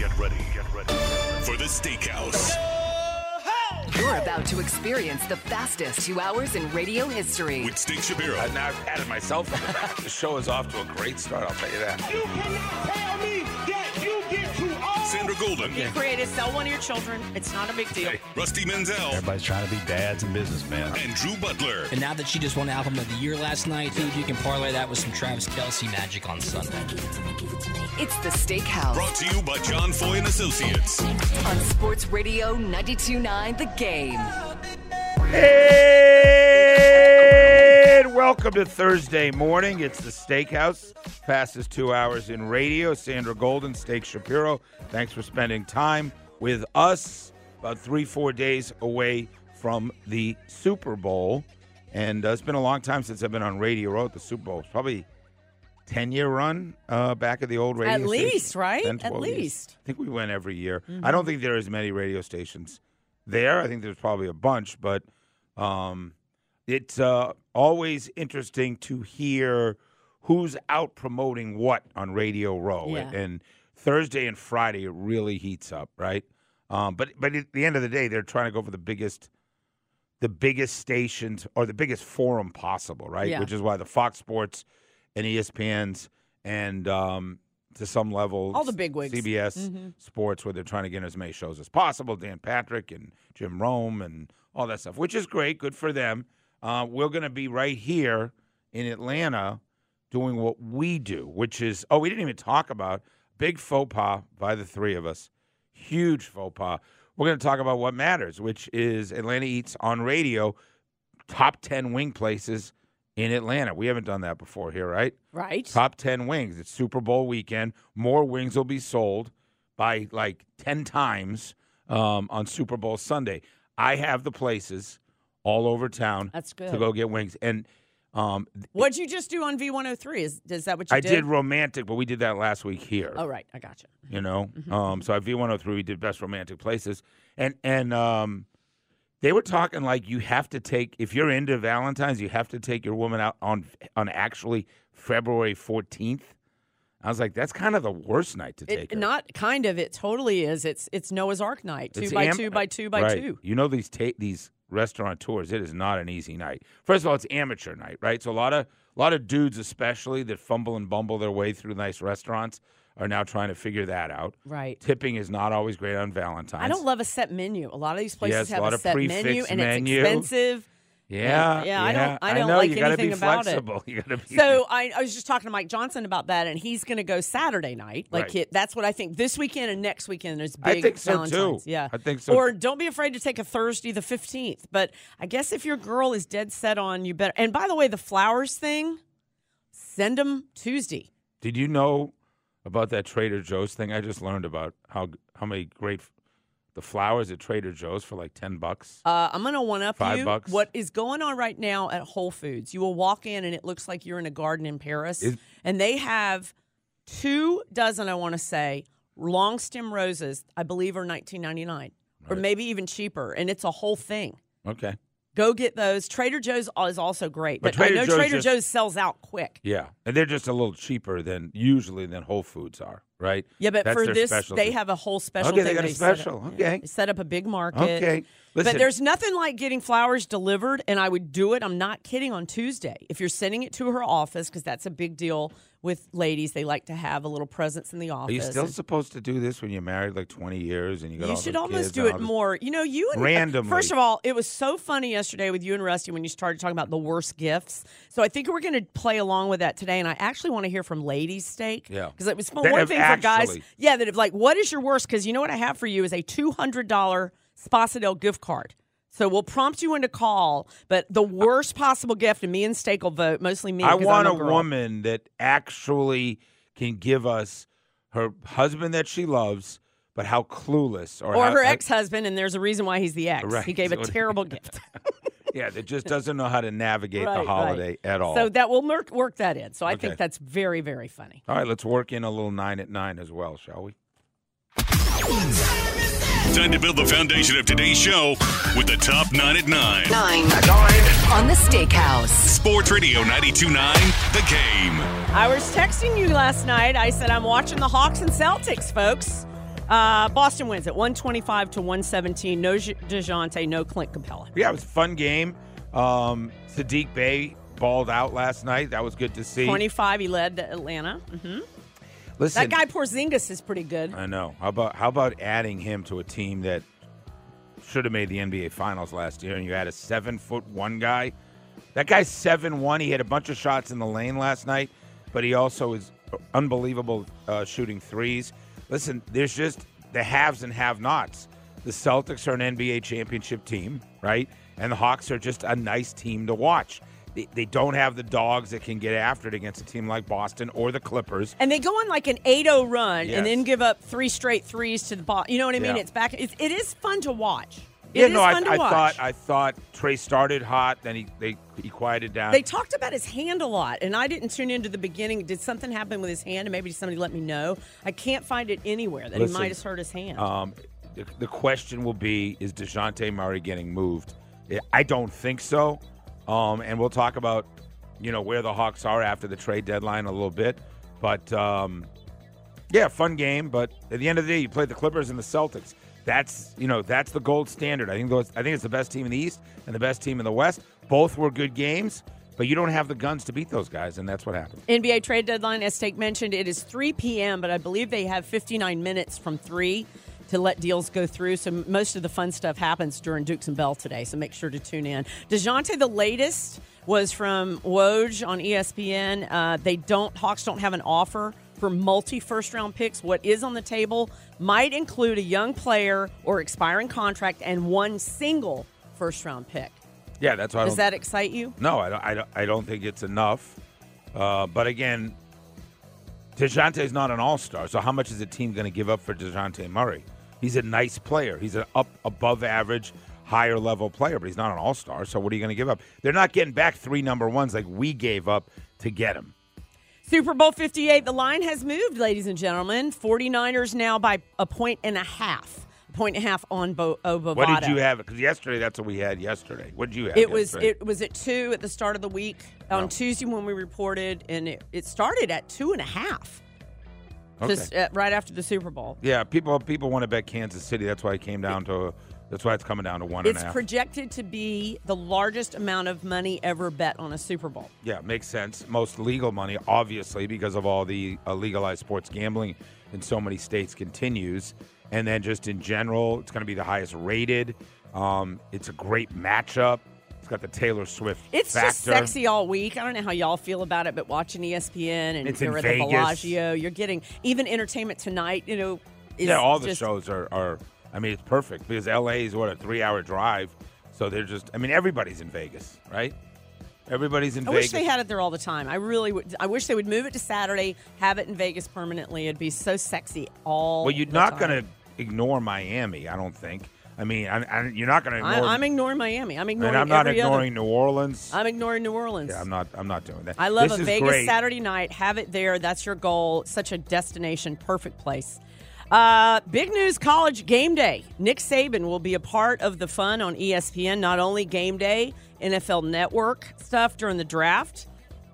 get ready, get ready for the Steakhouse. You're about to experience the fastest two hours in radio history. With Steak Shapiro. I've added myself the show is off to a great start, I'll tell you that. You cannot tell me that you get too old. Sandra Golden. creative, sell one of your children. It's not a big deal. Rusty Menzel. Everybody's trying to be dads and businessmen. And Drew Butler. And now that she just won Album of the Year last night, see if you can parlay that with some Travis Kelce magic on Sunday. It's the Steakhouse Brought to you by John Foy and Associates. on Sports Radio 92.9 The Game. And welcome to Thursday morning. It's the Steakhouse, fastest two hours in radio. Sandra Golden, Steak Shapiro. Thanks for spending time with us. About three, four days away from the Super Bowl, and uh, it's been a long time since I've been on Radio Row at the Super Bowl. It's probably ten year run uh, back at the old radio. At station. least, right? 10, At 12 years. least. I think we went every year. I don't think there are as many radio stations there. I think there's probably a bunch, but um, it's uh, always interesting to hear who's out promoting what on Radio Row. Yeah. And, and Thursday and Friday it really heats up, right? Um, but but at the end of the day, they're trying to go for the biggest, the biggest stations or the biggest forum possible, right? Yeah. Which is why the Fox Sports and ESPN's and um, to some level All the bigwigs. CBS Sports, where they're trying to get as many shows as possible. Dan Patrick and Jim Rome and all that stuff, which is great, good for them. Uh, we're going to be right here in Atlanta doing what we do, which is oh, we didn't even talk about big faux pas by the three of us, huge faux pas. We're going to talk about what matters, which is Atlanta Eats on radio, top ten wing places in Atlanta. We haven't done that before here, right? Right. Top 10 wings. It's Super Bowl weekend. More wings will be sold by like 10 times um, on Super Bowl Sunday. I have the places all over town That's good. to go get wings. And um, What'd you just do on V103? Is, is that what you I did? I did romantic, but we did that last week here. Oh, right. I got you. You know, Mm-hmm. um, so at V103 we did best romantic places, and and um, they were talking like you have to take if you're into Valentine's, you have to take your woman out on on actually February 14th. I was like, that's kind of the worst night to take It, not kind of. It totally is. It's it's Noah's Ark night. Two It's by am- two by two by right. two. You know these ta- these restaurateurs. It is not an easy night. First of all, it's amateur night, right? So a lot of a lot of dudes, especially that fumble and bumble their way through nice restaurants, are now trying to figure that out. Right. Tipping is not always great on Valentine's. I don't love a set menu. A lot of these places Yes, a have a of set menu, and menu. it's expensive. Yeah, yeah, I don't- I don't know. like you gotta anything be about it. You gotta be. So I, I was just talking to Mike Johnson about that, and he's going to go Saturday night. Like Right. it, that's what I think. This weekend and next weekend is I big. think so, Valentine's. too. Yeah, I think so. Or don't be afraid to take a Thursday the fifteenth. But I guess if your girl is dead set on you, better. And by the way, the flowers thing, send them Tuesday. Did you know about that Trader Joe's thing? I just learned about how how many great the flowers at Trader Joe's for like ten bucks. Uh, I'm going to one up Five you. bucks? What is going on right now at Whole Foods? You will walk in and it looks like you're in a garden in Paris, Is- and they have two dozen. I want to say long stem roses. I believe are 19.99, or maybe even cheaper, and it's a whole thing. Okay. Go get those. Trader Joe's is also great, But but, I know Joe's Trader just- Joe's sells out quick. Yeah, and they're just a little cheaper than usually than Whole Foods are, right? Yeah, but That's for this, specialty. they have a whole special. Okay, they got a set up. special. Yeah. Okay. Set up a big market. Okay. Listen, but there's nothing like getting flowers delivered, and I would do it. I'm not kidding. On Tuesday, if you're sending it to her office, because that's a big deal with ladies, they like to have a little presence in the office. Are you still supposed to do this when you're married like 20 years and you got you should almost do it more. You know, you and Randomly. First of all, it was so funny yesterday with you and Rusty when you started talking about the worst gifts. So I think we're going to play along with that today, and I actually want to hear from ladies' steak. Yeah. because it was fun. That one thing for guys. actually- Yeah, that if like, what is your worst? Because you know what I have for you is a two hundred dollar Sposadel gift card. So we'll prompt you into call, but the worst possible gift, and me and Steak will vote. Mostly me. I want a girl. woman that actually can give us her husband that she loves, but how clueless or, or how- her ex husband, and there's a reason why he's the ex. Right. He gave a terrible gift. Yeah, that just doesn't know how to navigate Right, the right. holiday at all. So that will work, work that in. So I Okay. think that's very, very funny. all right, let's work in a little nine at nine as well, shall we? Time to build the foundation of today's show with the top nine at nine. Nine. On the Steakhouse. Sports Radio 929, The Game. I was texting you last night. I said I'm watching the Hawks and Celtics, folks. Uh, Boston wins at 125 to 117. No DeJounte, no Clint Capela. Yeah, it was a fun game. Um, Saddiq Bey balled out last night. That was good to see. 25, he led to Atlanta. hmm Listen, That guy Porzingis is pretty good. I know. How about how about adding him to a team that should have made the NBA Finals last year, and you had a seven foot one guy. That guy's seven one. He had a bunch of shots in the lane last night, but he also is unbelievable uh, shooting threes. Listen, there's just the haves and have-nots. The Celtics are an NBA championship team, right? And the Hawks are just a nice team to watch. They, they don't have the dogs that can get after it against a team like Boston or the Clippers. And they go on like an 8-0 run Yes. and then give up three straight threes to the ball. You know what I mean? Yeah. It's back. It's, it is fun to watch. It yeah, no, I, I thought I thought Trae started hot, then he they he quieted down. They talked about his hand a lot, and I didn't tune into the beginning. Did something happen with his hand? And maybe somebody let me know. I can't find it anywhere that Listen, he might have hurt his hand. um, the, the question will be: Is Dejounte Murray getting moved? I- I don't think so. Um, and we'll talk about you know where the Hawks are after the trade deadline a little bit. But um, yeah, fun game. But at the end of the day, you played the Clippers and the Celtics. That's you know that's the gold standard. I think those. I think it's the best team in the East and the best team in the West. Both were good games, but you don't have the guns to beat those guys, and that's what happened. NBA trade deadline, as Steak mentioned, it is 3 p.m., but I believe they have 59 minutes from 3 to let deals go through. So most of the fun stuff happens during Dukes and Bell today, so make sure to tune in. DeJounte, the latest, was from Woj on ESPN. Uh, they don't, Hawks don't have an offer for multi first round picks. What is on the table might include a young player or expiring contract and one single first round pick. Yeah, that's why. I Does that excite you? No, I don't, I don't, I don't think it's enough. Uh, but again, DeJounte's not an all star. So how much is a team going to give up for DeJounte Murray? He's a nice player. He's an up above average, higher level player, but he's not an all star. So what are you going to give up? They're not getting back three number ones like we gave up to get him. Super Bowl 58, the line has moved, ladies and gentlemen. 49ers now by a point and a half. A point and a half on Bo- Bovada. What did you have? Because yesterday, that's what we had yesterday. What did you have? It was yesterday? it was at two at the start of the week on No. Tuesday when we reported, and it, it started at two and a half, Okay. just uh, right after the Super Bowl. Yeah, people people want to bet Kansas City. That's why it came down to. That's why it's coming down to one It's projected to be the largest amount of money ever bet on a Super Bowl. Yeah, makes sense. Most legal money, obviously, because of all the uh, legalized sports gambling in so many states continues. And then just in general, it's going to be the highest rated. Um, it's a great matchup. It's got the Taylor Swift It's factor. just sexy all week. I don't know how y'all feel about it, but watching ESPN and It's you're at the Bellagio, you're getting even Entertainment Tonight. You know, is yeah, all the just- shows are, are. I mean, it's perfect because LA is what a three-hour drive. So they're just. I mean, everybody's in Vegas, right? Everybody's in I Vegas. wish they had it there all the time. I really would. I wish they would move it to Saturday, have it in Vegas permanently. It'd be so sexy all. Well, you're the not going to ignore Miami. I don't think. I mean, I, I, you're not going to ignore. I'm ignoring Miami. I'm ignoring. and I'm not every ignoring Other, New Orleans. I'm ignoring New Orleans. Yeah, I'm not. I'm not doing that. I love this a is Vegas great. Saturday night. Have it there. That's your goal. Such a destination. Perfect place. Uh, big news college game day. Nick Saban will be a part of the fun on ESPN. Not only game day, NFL network stuff during the draft,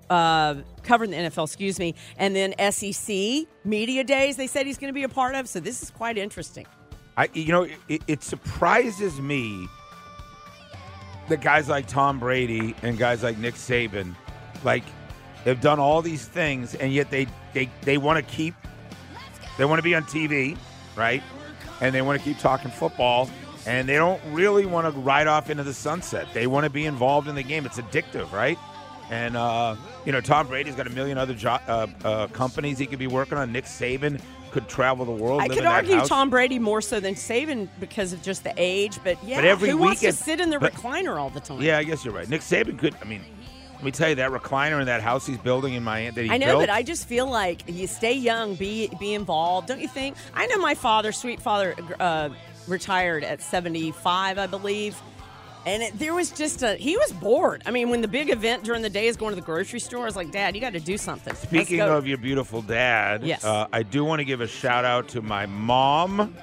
uh, covering the NFL, excuse me, and then SEC media days they said he's going to be a part of. So this is quite interesting. I, you know, it, it surprises me that guys like Tom Brady and guys like Nick Saban, like, have done all these things, and yet they they they want to keep, they want to be on TV, right? And they want to keep talking football, and they don't really want to ride off into the sunset. They want to be involved in the game. It's addictive, right? And uh, you know, Tom Brady's got a million other jo- uh, uh, companies he could be working on. Nick Saban could travel the world. I live could argue house. Tom Brady more so than Saban because of just the age, but yeah, But every who wants to sit in the but- recliner all the time? Yeah, I guess you're right. Nick Saban could. I mean, let me tell you that recliner in that house he's building in Miami that he I know, built. but I just feel like you stay young, be be involved. Don't you think? I know my father, sweet father, uh, retired at seventy five, I believe, and it, there was just a he was bored. I mean, when the big event during the day is going to the grocery store, I was like, Dad, you got to do something. Speaking of your beautiful dad, Yes. uh, I do want to give a shout out to my mom,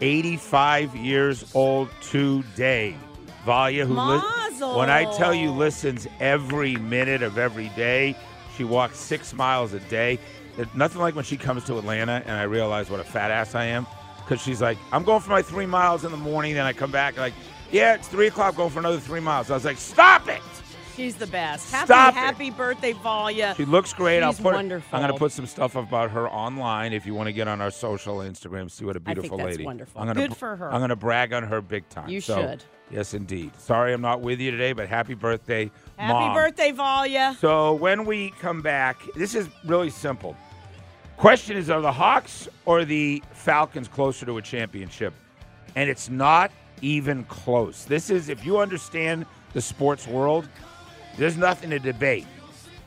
85 years old today. Valia, who Mazel. when I tell you listens every minute of every day, she walks six miles a day. There's nothing like when she comes to Atlanta and I realize what a fat ass I am. because she's like, I'm going for my three miles in the morning. Then I come back like, yeah, it's three o'clock. Going for another three miles. I was like, stop it. She's the best. Happy, Stop it. happy birthday, Valia. She looks great. I'll She's put. wonderful. I'm going to put some stuff about her online if you want to get on our social Instagram. See what a I think beautiful that's lady. wonderful. I'm gonna, Good for her. I'm going to brag on her big time. You So, should. Yes, indeed. Sorry, I'm not with you today, but happy birthday, Happy Mom. birthday, Valia. So when we come back, this is really simple. Question is, are the Hawks or the Falcons closer to a championship? And it's not even close. This is, if you understand the sports world, there's nothing to debate.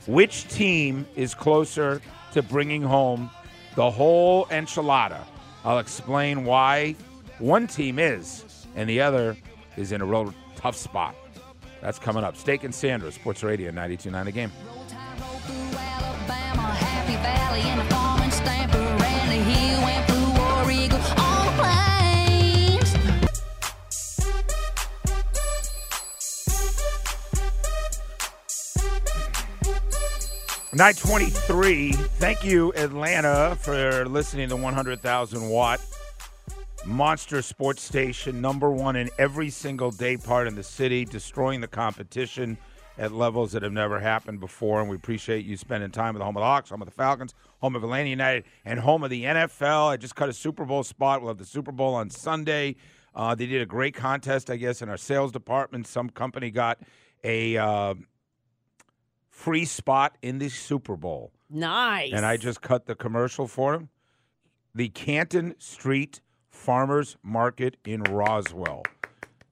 Which team is closer to bringing home the whole enchilada? I'll explain why one team is and the other is in a real tough spot. That's coming up. Steak and Sandra, Sports Radio 92.9 The Game. Plains. 923. Thank you, Atlanta, for listening to 100,000 watt monster sports station, number one in every single day part in the city, destroying the competition at levels that have never happened before. And we appreciate you spending time with the home of the Hawks, home of the Falcons, home of Atlanta United, and home of the NFL. I just cut a Super Bowl spot. We'll have the Super Bowl on Sunday. Uh, they did a great contest, I guess, in our sales department. Some company got a. Uh, free spot in the Super Bowl. Nice. And I just cut the commercial for them. The Canton Street Farmers Market in Roswell.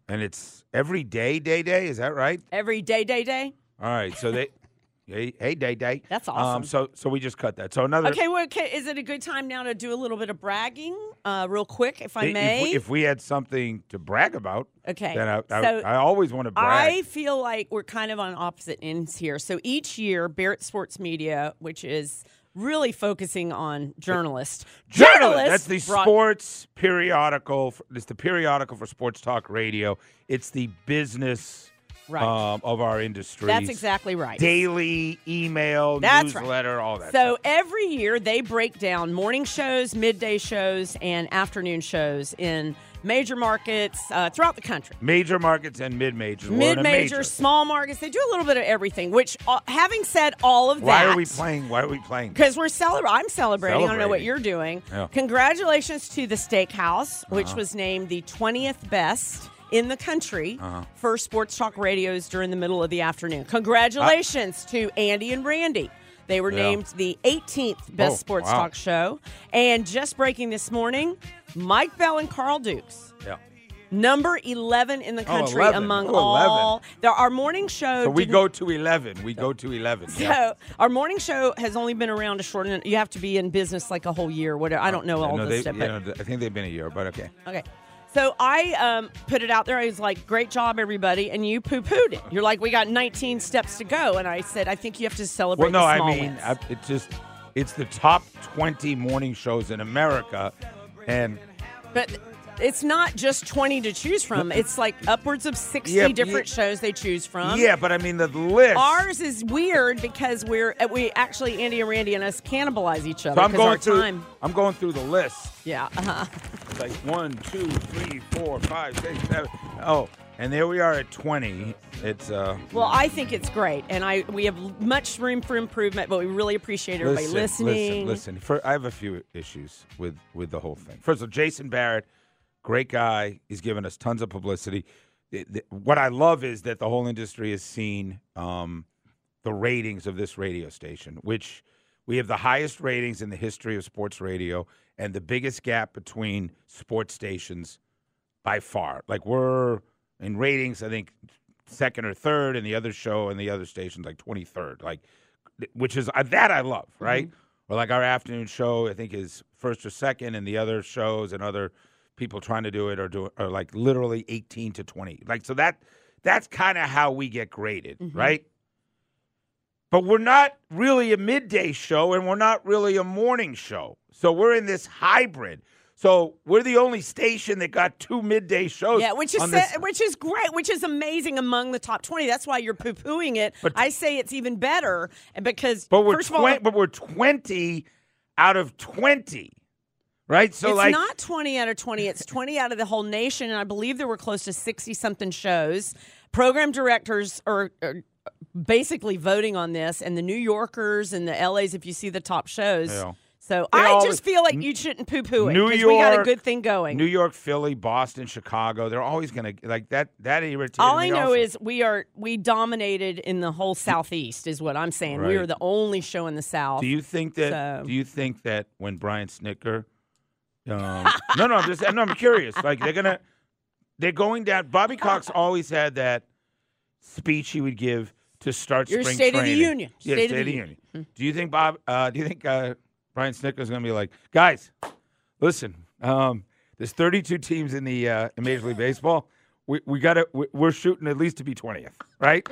And it's every day, day, day. Is that right? Every day, day, day. All right. So they, hey, hey, day, day. That's Um, awesome. so, so we just cut that. So another. Okay, well, okay, is it a good time now to do a little bit of bragging, uh, real quick, if I if, may? we, if we had something to brag about, Okay, then I, I, so I always want to brag. I feel like we're kind of on opposite ends here. So each year, Barrett Sports Media, which is really focusing on journalists, Journalists. That's the brought- sports periodical. It's the periodical for sports talk radio. It's the business Right. um, of our industry. That's exactly right. Daily email, That's right. newsletter, all that. So stuff. every year they break down morning shows, midday shows, and afternoon shows in major markets uh, throughout the country. major markets and mid majors. Mid major, small markets, they do a little bit of everything. Which, uh, having said all of Why that, why are we playing? Why are we playing? Because we're celebrating. I'm celebrating. I don't know what you're doing. Yeah. Congratulations to the Steakhouse, which Uh-huh. was named the 20th best in the country Uh-huh. for sports talk radios during the middle of the afternoon. Congratulations to Andy and Randy. They were Yeah. named the 18th best Oh, sports wow. talk show. And just breaking this morning, Mike Bell and Carl Dukes. Yeah. Number 11 in the Oh, country 11. among Oh, all. There, our morning show. So we go to eleven. We go to eleven. so yeah. our morning show has only been around a short. You have to be in business like a whole year. Whatever. I don't know all no, this they, stuff. you But, know, I think they've been a year, but okay. okay. So I um, put it out there. I was like, "Great job, everybody!" And you poo-pooed it. You're like, "We got 19 steps to go," and I said, "I think you have to celebrate." Well, no, the I mean, wins. I, it just it's the top twenty morning shows in America, and but it's not just 20 to choose from. It's like upwards of 60 Yeah, different yeah. shows they choose from. yeah, but I mean the list. Ours is weird because we're uh, we actually Andy and Randy and us cannibalize each other so I'm going through. time. I'm going through the list. Yeah. Uh-huh. It's like one, two, three, four, five, six, seven. Oh, and there we are at twenty. It's uh. Well, I think it's great, and I we have much room for improvement, but we really appreciate everybody listen, listening. Listen, listen. For, I have a few issues with with the whole thing. First of all, Jason Barrett, great guy. He's given us tons of publicity. It- what I love is that the whole industry has seen um, the ratings of this radio station, which we have the highest ratings in the history of sports radio, and the biggest gap between sports stations by far. Like we're in ratings, I think second or third, and the other show and the other stations like twenty third. Like, which is uh, that I love, right? Or like our afternoon show, I think is first or second, and the other shows and other people trying to do it are doing are like literally eighteen to twenty. Like so that that's kind of how we get graded, right? But we're not really a midday show and we're not really a morning show. So we're in this hybrid. So we're the only station that got two midday shows. yeah, which is sa- which is great, which is amazing among the top twenty. That's why you're poo pooing it. But- I say it's even better, because but we're first of all, but we're twenty out of twenty. right? So it's like, not 20 out of 20. It's 20 out of the whole nation. And I believe there were close to 60 something shows. Program directors are, are basically voting on this, and the New Yorkers and the LAs, if you see the top shows. Yeah. So They I all- just feel like you shouldn't poo poo it. New 'cause we got a good thing going. New York, Philly, Boston, Chicago. They're always gonna like that. That irritates All I know also. is we are we dominated in the whole southeast is what I'm saying. We Right. were the only show in the south. Do you think that? So- Do you think that when Brian Snitker? Um, no, no, I'm just. No, I'm curious. Like they're gonna, they're going down. Bobby Cox always had that speech he would give to start Your spring State of the. Union. Yeah, State State, of the of the Union. Do you think Bob? Uh, do you think uh, Brian Snitker's is gonna be like, guys? Listen, um, there's 32 teams in the uh, in Major League Baseball. We we got to we're shooting at least to be 20th, right?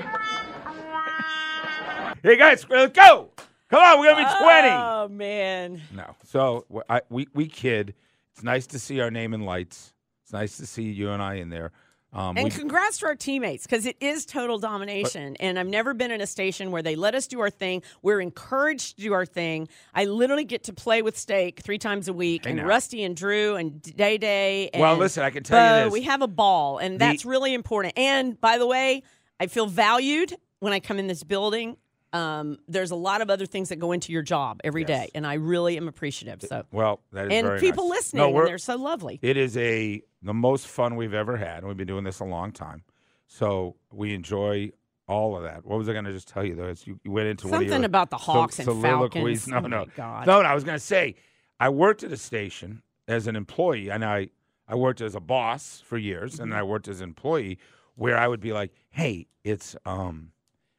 hey guys, let's go! Come on, we're gonna be 20. Oh man. No. So I, we we kid. It's nice to see our name in lights. It's nice to see you and I in there. Um, And congrats to our teammates because it is total domination. and I've never been in a station where they let us do our thing. We're encouraged to do our thing. I literally get to play with Steak three times a week, and know. Rusty and Drew and Day Day. And Well, listen, I can tell you this. We have a ball, and The- that's really important. And by the way, I feel valued when I come in this building. Um, there's a lot of other things that go into your job every day, Yes. and I really am appreciative. So, well, that is and people nice. listening, No, and they're so lovely. it is a the most fun we've ever had. and We've been doing this a long time, so we enjoy all of that. What was I going to just tell you though? Is you, you went into Something your about the Hawks and soliloquies. Falcons. No, Oh, no, God. no, no. I was going to say, I worked at a station as an employee, and I I worked as a boss for years, and Mm-hmm. I worked as an employee, where I would be like, "Hey, it's um,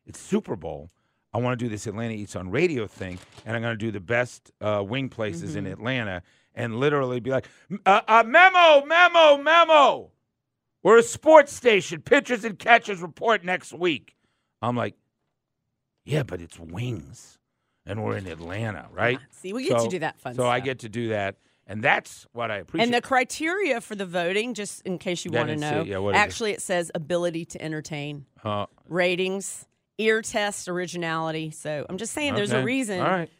it's Super Bowl. I want to do this Atlanta Eats on Radio thing, and I'm going to do the best uh, wing places Mm-hmm. in Atlanta, and literally be like, uh, uh, memo, memo, memo. We're a sports station. Pitchers and catchers report next week. I'm like, yeah, but it's wings, and we're in Atlanta, right? See, we get to do that fun So I get to do that, and that's what I appreciate. And the criteria for the voting, just in case you want to know, it. Yeah, is it? actually it says ability to entertain, uh, ratings, ear test, originality. So I'm just saying, there's a reason. All right,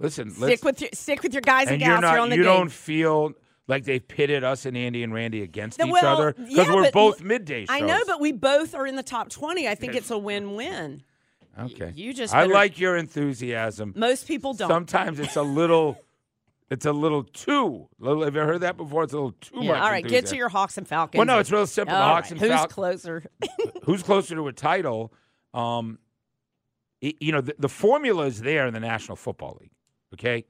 listen, Stick with your stick with your guys and, and gals you're not. here on the you game. don't feel like they've pitted us and Andy and Randy against No, each well, other yeah, we're both midday shows. I know, but we both are in the top 20. I think it's a win-win. okay, you just I like your enthusiasm. Most people don't. Sometimes it's a little. It's a little too. Little, have you heard that before? It's a little too Yeah, much. all right, get to your Hawks and Falcons. Well, no, it's real simple. All Hawks right, and Who's Fal- closer? who's closer to a title. Um, you know, the, the formula is there in the National Football League. Okay,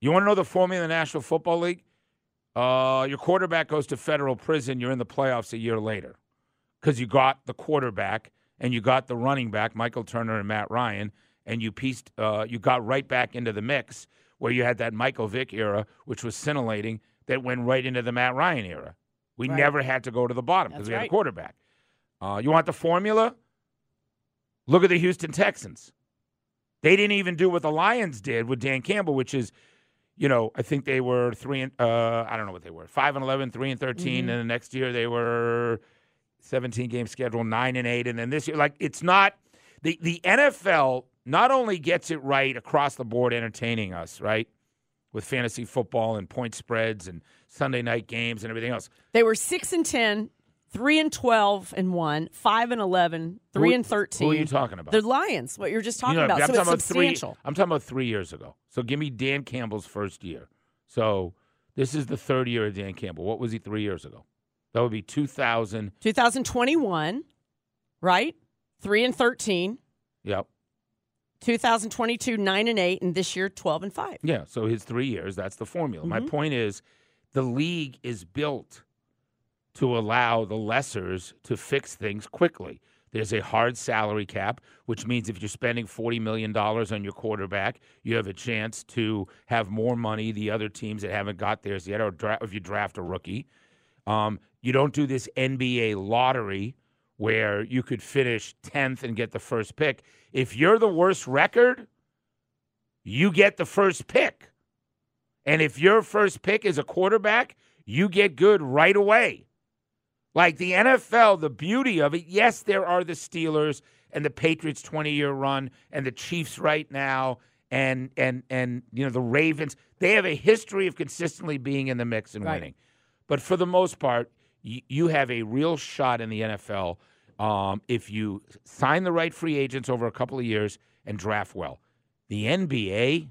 you want to know the formula in the National Football League? Uh, your quarterback goes to federal prison. You're in the playoffs a year later because you got the quarterback and you got the running back, Michael Turner and Matt Ryan, and you pieced, uh, you got right back into the mix where you had that Michael Vick era, which was scintillating, that went right into the Matt Ryan era. We Right. never had to go to the bottom because we had a quarterback. Uh, you want the formula? Look at the Houston Texans. They didn't even do what the Lions did with Dan Campbell, which is, you know, I think they were three and uh, I don't know what they were, five and 11, three and 13 Mm-hmm. and the next year they were seventeen game schedule, nine and eight, and then this year, like it's not the the NFL not only gets it right across the board, entertaining us, right, with fantasy football and point spreads and Sunday night games and everything else. They were six and 10, 3 and 12 and 1, 5 and 11, 3 Who- and 13. Who are you talking about? The Lions, what you're just talking You know, about. I'm so talking it's about substantial. Three, I'm talking about three years ago. So give me Dan Campbell's first year. So this is the third year of Dan Campbell. What was he three years ago? That would be 2000. 2021, right? 3 and 13. Yep. 2022, 9 and 8. And this year, 12 and 5. Yeah. So his three years. That's the formula. My mm-hmm. point is, the league is built to allow the lessers to fix things quickly. There's a hard salary cap, which means if you're spending $40 million on your quarterback, you have a chance to have more money the other teams that haven't got theirs yet, or dra- if you draft a rookie. Um, you don't do this NBA lottery where you could finish 10th and get the first pick. If you're the worst record, you get the first pick. And if your first pick is a quarterback, you get good right away. Like the NFL, the beauty of it, yes, there are the Steelers and the Patriots 20 year run and the Chiefs right now and and and you know the Ravens. They have a history of consistently being in the mix and Right. winning. But for the most part, you, you have a real shot in the NFL um, if you sign the right free agents over a couple of years and draft well. The NBA,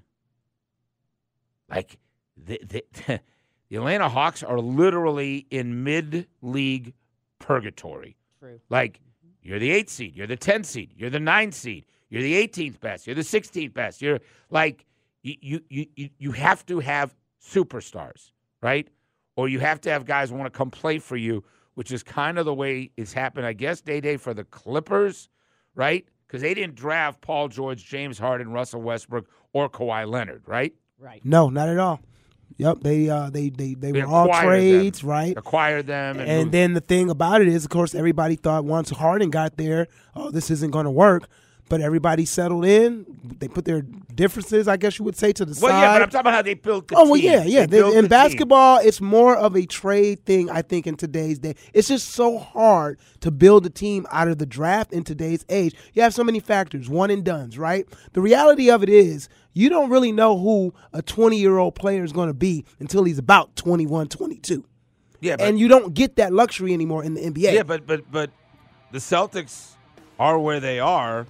like the, the, the Atlanta Hawks are literally in mid league purgatory. True. Like you're the eighth seed, you're the 10th seed, you're the ninth seed, you're the 18th best, you're the 16th best. You're like you you you you- you have to have superstars, right? Or you have to have guys want to come play for you, which is kind of the way it's happened, I guess, day day for the Clippers, right? Because they didn't draft Paul George, James Harden, Russell Westbrook, or Kawhi Leonard, right? Right. No, not at all. Yep, they uh they they they They were all trades, them. right? Acquired them, and, And then the thing about it is, of course, everybody thought once Harden got there, oh, this isn't going to work. But everybody settled in. They put their differences, I guess you would say, to the well, side. Well, yeah, but I'm talking about how they built the Oh well, yeah, yeah. They They- in the team. basketball, it's more of a trade thing. I think in today's day, it's just so hard to build a team out of the draft in today's age. You have so many factors, one and duns, right? The reality of it is, you don't really know who a 20 year old player is going to be until he's about 21, 22, yeah, but, and you don't get that luxury anymore in the NBA. Yeah, but but but the Celtics are where they are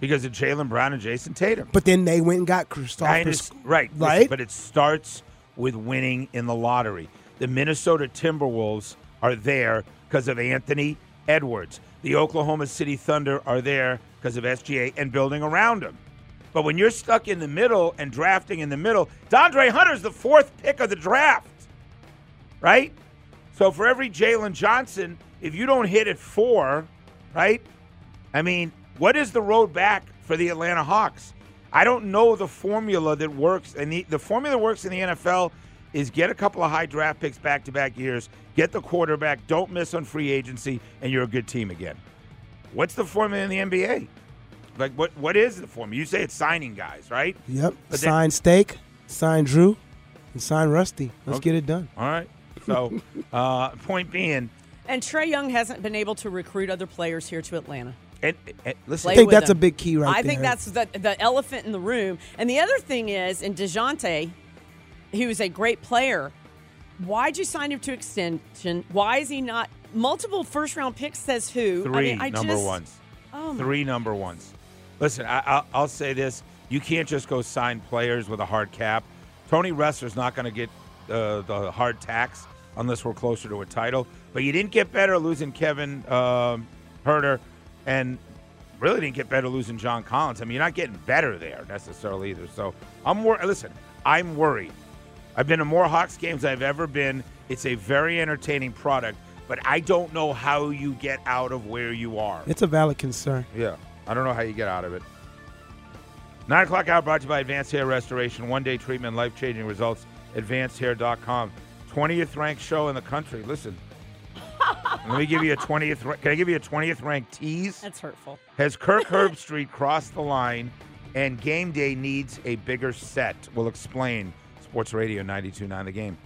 because of Jaylen Brown and Jayson Tatum. But then they went and got Kristaps. Right, right? but it starts with winning in the lottery. The Minnesota Timberwolves are there because of Anthony Edwards. The Oklahoma City Thunder are there because of SGA and building around them. But when you're stuck in the middle and drafting in the middle, De'Andre Hunter's the fourth pick of the draft, right? So for every Jalen Johnson, if you don't hit at four, right? I mean, what is the road back for the Atlanta Hawks? I don't know the formula that works. And the, the formula that works in the NFL is get a couple of high draft picks back to back years, get the quarterback, don't miss on free agency, and you're a good team again. What's the formula in the NBA? Like, what what is the formula? You say it's signing guys, right? Yep. But then- sign Steak, sign Drew, and sign Rusty. Let's Okay. get it done. All right. So, uh, point being, And Trae Young hasn't been able to recruit other players here to Atlanta. and, and listen, I think that's them. a big key right now. I there. think that's the, the elephant in the room. And the other thing is, in DeJounte, he was a great player. Why'd you sign him to extension? Why is he not multiple first round picks? Says who? three I mean, I number just, ones. Oh my three number ones. Listen, I, I'll, I'll say this: you can't just go sign players with a hard cap. Tony Ressler's not going to get uh, the hard tax unless we're closer to a title. But you didn't get better losing Kevin um, Huerter, and really didn't get better losing John Collins. I mean, you're not getting better there necessarily either. So I'm wor- listen. I'm worried. I've been to more Hawks games than I've ever been. It's a very entertaining product, but I don't know how you get out of where you are. It's a valid concern. Yeah. I don't know how you get out of it. Nine o'clock hour brought to you by Advanced Hair Restoration. One day treatment, life changing results. AdvancedHair.com. 20th ranked show in the country. Listen. Let me give you a 20th. ra- Can I give you a 20th ranked tease? That's hurtful. Has Kirk Herbstreit crossed the line and game day needs a bigger set? We'll explain. Sports Radio 92.9 The Game.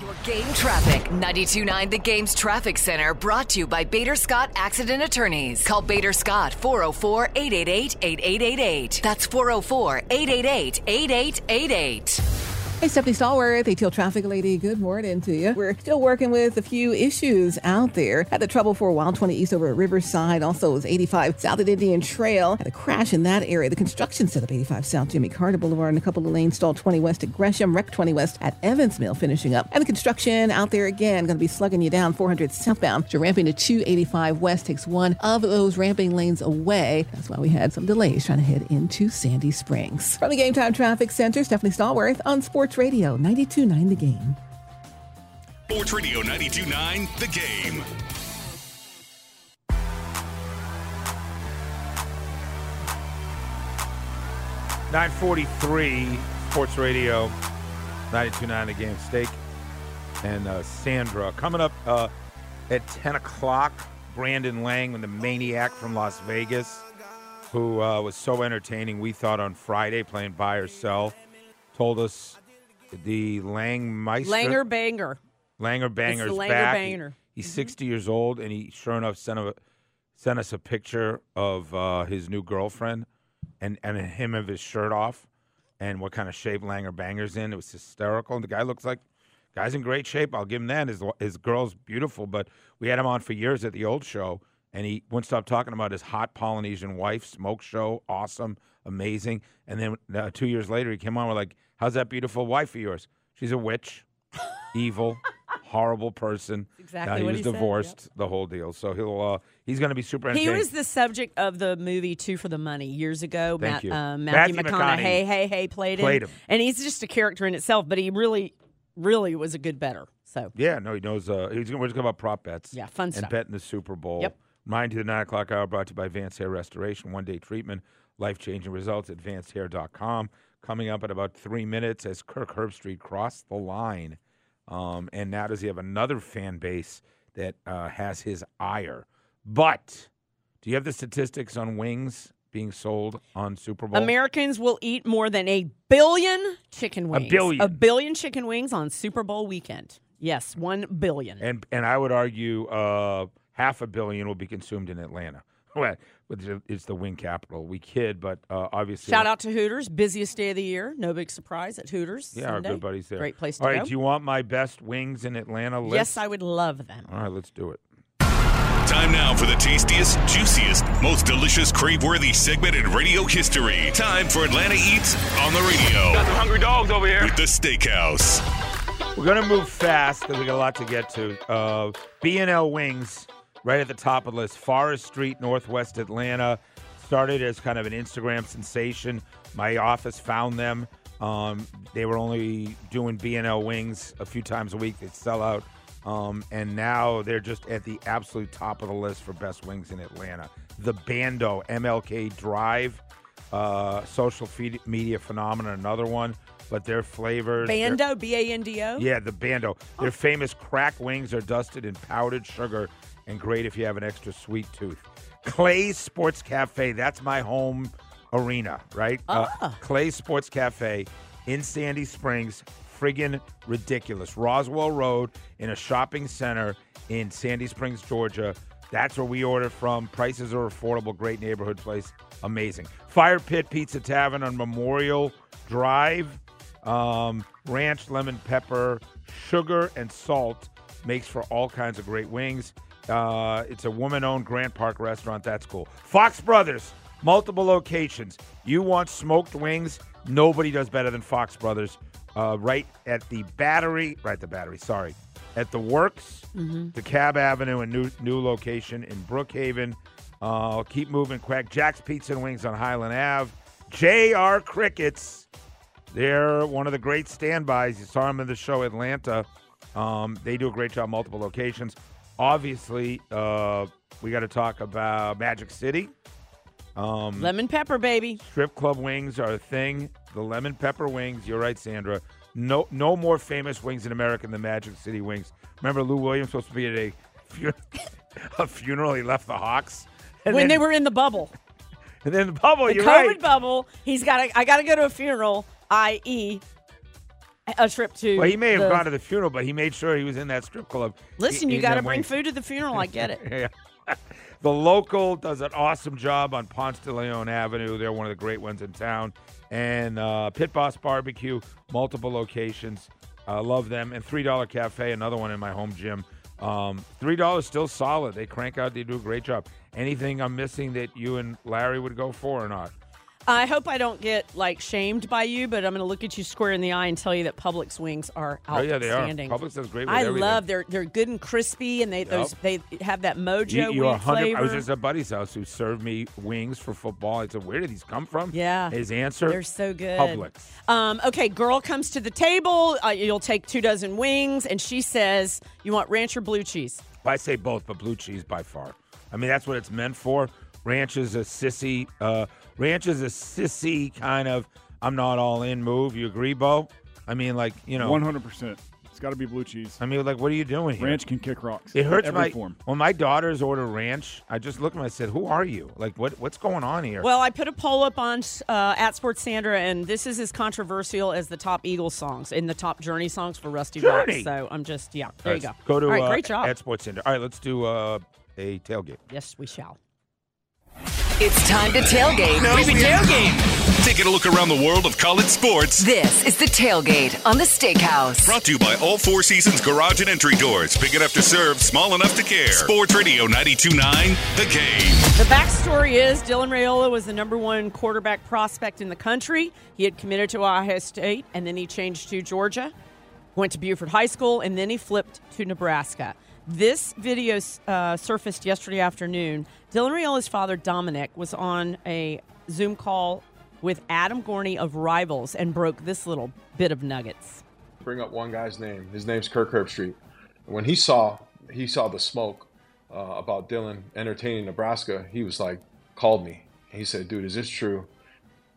Your game traffic. 92.9 The Game's Traffic Center brought to you by Bader Scott Accident Attorneys. Call Bader Scott 404 888 8888. That's 404 888 8888. Hey, Stephanie Stallworth, ATL Traffic Lady. Good morning to you. We're still working with a few issues out there. Had the trouble for a while, 20 east over at Riverside. Also, was 85 south at Indian Trail. Had a crash in that area. The construction set up 85 south Jimmy Carter Boulevard and a couple of lanes stalled 20 west at Gresham, Rec 20 west at Evans Mill finishing up. And the construction out there again, going to be slugging you down 400 southbound. You're ramping to 285 west, takes one of those ramping lanes away. That's why we had some delays trying to head into Sandy Springs. From the Game Time Traffic Center, Stephanie Stallworth on Sports Radio 92.9 The Game. Sports Radio 92.9 The Game. Nine forty-three Sports Radio, ninety-two nine. The game steak and uh, Sandra coming up uh, at ten o'clock. Brandon Lang, the maniac from Las Vegas, who uh, was so entertaining. We thought on Friday playing buy or sell, told us the Lang Meister Langer Banger. Langer Banger's Langer back. He- Banger. he's 60 years old, and he sure enough sent, a, sent us a picture of uh, his new girlfriend and, and him of his shirt off. and what kind of shape Langer Banger's in. It was hysterical. And the guy looks like guy's in great shape. I'll give him that. His his girl's beautiful, but we had him on for years at the old show, and he wouldn't stop talking about his hot Polynesian wife, smoke show, awesome, amazing. And then uh, two years later, he came on with like, "How's that beautiful wife of yours? She's a witch, evil." Horrible person. exactly Now, he was he said, yep. divorced, the whole deal. So he'll uh, he's going to be super. He was the subject of the movie Two for the Money years ago. Thank Matt, you. Uh, Matthew, Matthew McConaughey, hey, hey, hey, played him. played him. And he's just a character in itself, but he really, really was a good better. So Yeah, no, he knows. Uh, he's we're just talking about prop bets. Yeah, fun stuff. and betting the Super Bowl. Yep. Mind you, the nine o'clock hour brought to you by Advanced Hair Restoration, one day treatment, life changing results. AdvancedHair.com. Coming up in about three minutes as Kirk Herbstreit crossed the line, um, and now does he have another fan base that uh, has his ire? But do you have the statistics on wings being sold on Super Bowl? Americans will eat more than a billion chicken wings. A billion. A billion chicken wings on Super Bowl weekend. Yes, one billion. and and I would argue uh, half a billion will be consumed in Atlanta. Well, but it's the wing capital. We kid, but uh, obviously. Shout out to Hooters, busiest day of the year. No big surprise at Hooters. Yeah, our good buddies there. Great place to All right, go. do you want my best wings in Atlanta list? yes, I would love them. All right, let's do it. Time now for the tastiest, juiciest, most delicious, crave-worthy segment in radio history. Time for Atlanta Eats on the radio. Got some hungry dogs over here. With the Steakhouse. We're gonna move fast because we got a lot to get to. Uh, B&L Wings, right at the top of the list. Forest Street, Northwest Atlanta. Started as kind of an Instagram sensation. My office found them. Um, they were only doing B&L Wings a few times a week. They'd sell out. Um, and now they're just at the absolute top of the list for best wings in Atlanta. The Bando, MLK Drive, uh, social feed- media phenomenon, another one. But their flavors. Bando, B A N D O. yeah, the bando. Their famous crack wings are dusted in powdered sugar and great if you have an extra sweet tooth. Clay's Sports Cafe, that's my home arena, right? Uh, Clay's Sports Cafe in Sandy Springs, friggin' ridiculous. Roswell Road in a shopping center in Sandy Springs, Georgia. That's where we order from. Prices are affordable. Great neighborhood place. Amazing. Fire Pit Pizza Tavern on Memorial Drive. Um, ranch, lemon, pepper, sugar, and salt makes for all kinds of great wings. Uh, it's a woman-owned Grant Park restaurant. That's cool. Fox Brothers, multiple locations. You want smoked wings? Nobody does better than Fox Brothers. Uh, right at the Battery, right the Battery. Sorry, at the Works, the Cab Avenue, and new new location in Brookhaven. Uh, keep moving, Quack. Jack's Pizza and Wings on Highland Ave. J.R. Crickets. They're one of the great standbys. You saw them in the show Atlanta. Um, they do a great job, multiple locations. Obviously, uh, we got to talk about Magic City. Um, Lemon pepper, baby. strip club wings are a thing. The lemon pepper wings. You're right, Sandra. No, no more famous wings in America than Magic City wings. Remember, Lou Williams supposed to be at a, a funeral. He left the Hawks. And when then, they were in the bubble, and then the bubble. the you're COVID right. bubble, he's got. I got to go to a funeral, i.e., a trip to. Well, he may have the- gone to the funeral, but he made sure he was in that strip club. Listen, you got to bring wings. food to the funeral. I get it. Yeah. The local does an awesome job on Ponce de Leon Avenue. They're one of the great ones in town. And uh, Pit Boss Barbecue, multiple locations. I love them. And $3 Cafe, another one in my home gym. Um, $3 still solid. They crank out, they do a great job. Anything I'm missing that you and Larry would go for or not? I hope I don't get like shamed by you, but I'm going to look at you square in the eye and tell you that Publix wings are Oh, yeah, they are. outstanding. Publix does great with I everything. love they're they're good and crispy, and they those they have that mojo You, you are 100 flavor. I was just at a buddy's house who served me wings for football. I said, Where did these come from? Yeah. His answer They're so good. Publix. Um, okay, girl comes to the table. Uh, you'll take two dozen wings, and she says, "You want ranch or blue cheese?" I say both, but blue cheese by far. I mean, that's what it's meant for. Ranch is a sissy. Uh, ranch is a sissy kind of. I'm not all in move. You agree, Bo? I mean, like you know. One hundred percent. It's got to be blue cheese. I mean, like, what are you doing here? Ranch can kick rocks. It hurts every my form. when my daughters order ranch. I just look at them. I said, "Who are you? Like, what what's going on here?" Well, I put a poll up on uh, at Sports Sandra, and this is as controversial as the top Eagles songs and the top Journey songs for Rusty Journey! Rocks. So I'm just yeah. There All you go. Go to All right, uh, great job. at Sports Center. All right, let's do uh, a tailgate. yes, we shall. It's time to tailgate. we tailgate. Taking a look around the world of college sports. This is the tailgate on the Steakhouse. Brought to you by All Four Seasons Garage and Entry Doors. Big enough to serve, small enough to care. Sports Radio 92.9, The Game. The backstory is Dylan Raiola was the number one quarterback prospect in the country. He had committed to Ohio State, and then he changed to Georgia, went to Buford High School, and then he flipped to Nebraska. This video uh, surfaced yesterday afternoon. Dylan Raiola's father, Dominic, was on a Zoom call with Adam Gorney of Rivals and broke this little bit of nuggets. bring up one guy's name. His name's Kirk Herbstreit. When he saw he saw the smoke uh, about Dylan entertaining Nebraska, he was like, called me. He said, "Dude, is this true?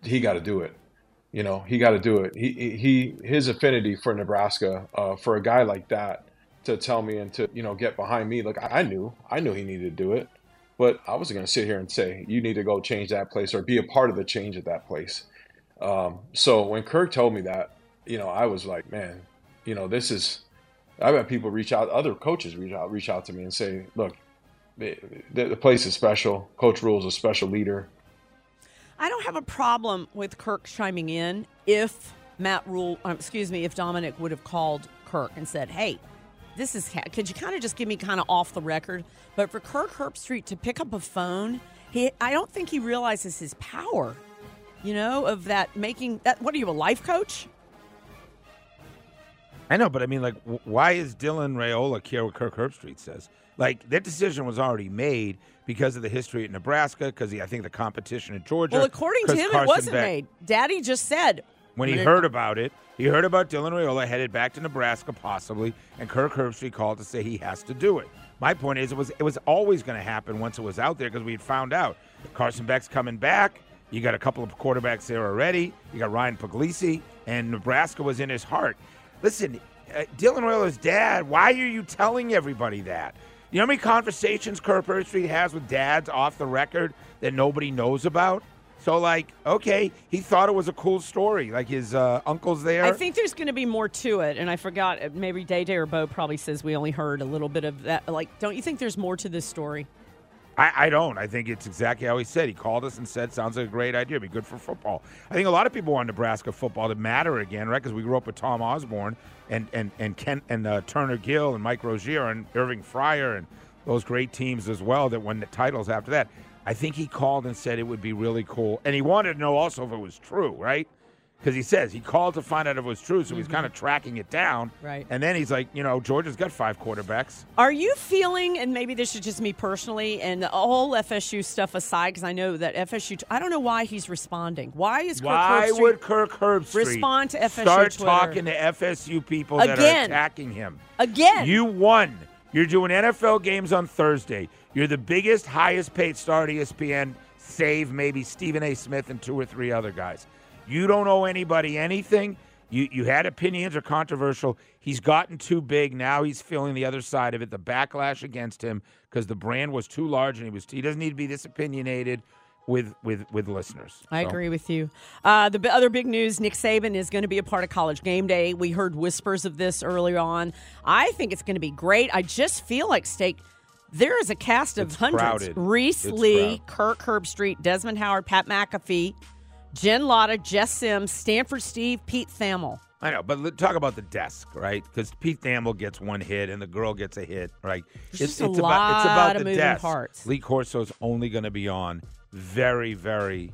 He got to do it. You know, he got to do it. He he his affinity for Nebraska uh, for a guy like that to tell me and to you know get behind me. Like I knew I knew he needed to do it, but I wasn't going to sit here and say you need to go change that place or be a part of the change at that place. Um, so when Kirk told me that, you know, I was like, man, you know, this is. I've had people reach out, other coaches reach out, reach out to me and say, look, the, the place is special. Coach Rhule is a special leader. I don't have a problem with Kirk chiming in if Matt Rhule, um, excuse me, if Dominic would have called Kirk and said, "Hey, this is could you kind of just give me kind of off the record?" But for Kirk Herbstreit to pick up a phone, he I don't think he realizes his power. You know, of that making that. What are you, a life coach? I know, but I mean, like, why is Dylan Raiola care what Kirk Herbstreit says? Like, that decision was already made because of the history at Nebraska, because I think the competition at Georgia. Well, according to him, Carson it wasn't Beck- made. Daddy just said When he heard about it, he heard about Dylan Raiola headed back to Nebraska possibly, and Kirk Herbstreit called to say he has to do it. My point is, it was it was always going to happen once it was out there because we had found out Carson Beck's coming back. You got a couple of quarterbacks there already. You got Ryan Puglisi, and Nebraska was in his heart. Listen, uh, Dylan Raiola's dad. Why are you telling everybody that? You know how many conversations Kirk Herbstreit has with dads off the record that nobody knows about? So, like, okay, he thought it was a cool story. Like his uh, uncle's there. I think there's going to be more to it, and I forgot. uh, Maybe Day Day or Bo probably says we only heard a little bit of that. Like, don't you think there's more to this story? I, I don't. I think it's exactly how he said. He called us and said, "Sounds like a great idea. Be good for football." I think a lot of people want Nebraska football to matter again, right? Because we grew up with Tom Osborne and and and Ken and uh, Turner Gill and Mike Rozier and Irving Fryar and those great teams as well that won the titles after that. I think he called and said it would be really cool, and he wanted to know also if it was true, right? Because he says he called to find out if it was true, so he's mm-hmm. kind of tracking it down. Right. And then he's like, you know, Georgia's got five quarterbacks. Are you feeling, and maybe this is just me personally, and the whole FSU stuff aside, because I know that FSU, I don't know why he's responding. Why is Kirk Why Herbstreit would Kirk Herbstreit respond to FSU start Twitter? talking to FSU people that are Again. attacking him? Again. You won. You're doing NFL games on Thursday. You're the biggest, highest paid star at ESPN, save maybe Stephen A. Smith and two or three other guys. You don't owe anybody anything. You you had opinions are controversial. He's gotten too big. Now he's feeling the other side of it, the backlash against him because the brand was too large and he was he doesn't need to be this opinionated with with with listeners. I So- agree with you. Uh, the b- other big news Nick Saban is going to be a part of college game day. We heard whispers of this earlier on. I think it's going to be great. I just feel like Steak. There is a cast of It's hundreds: crowded. Reese It's Lee, Kirk Herbstreit, Desmond Howard, Pat McAfee, Jen Lada, Jess Sims, Stanford Steve, Pete Thamel. I know, but talk about the desk, right? Because Pete Thamel gets one hit and the girl gets a hit, right? There's just a about it's about the desk. parts. Lee Corso's only going to be on very, very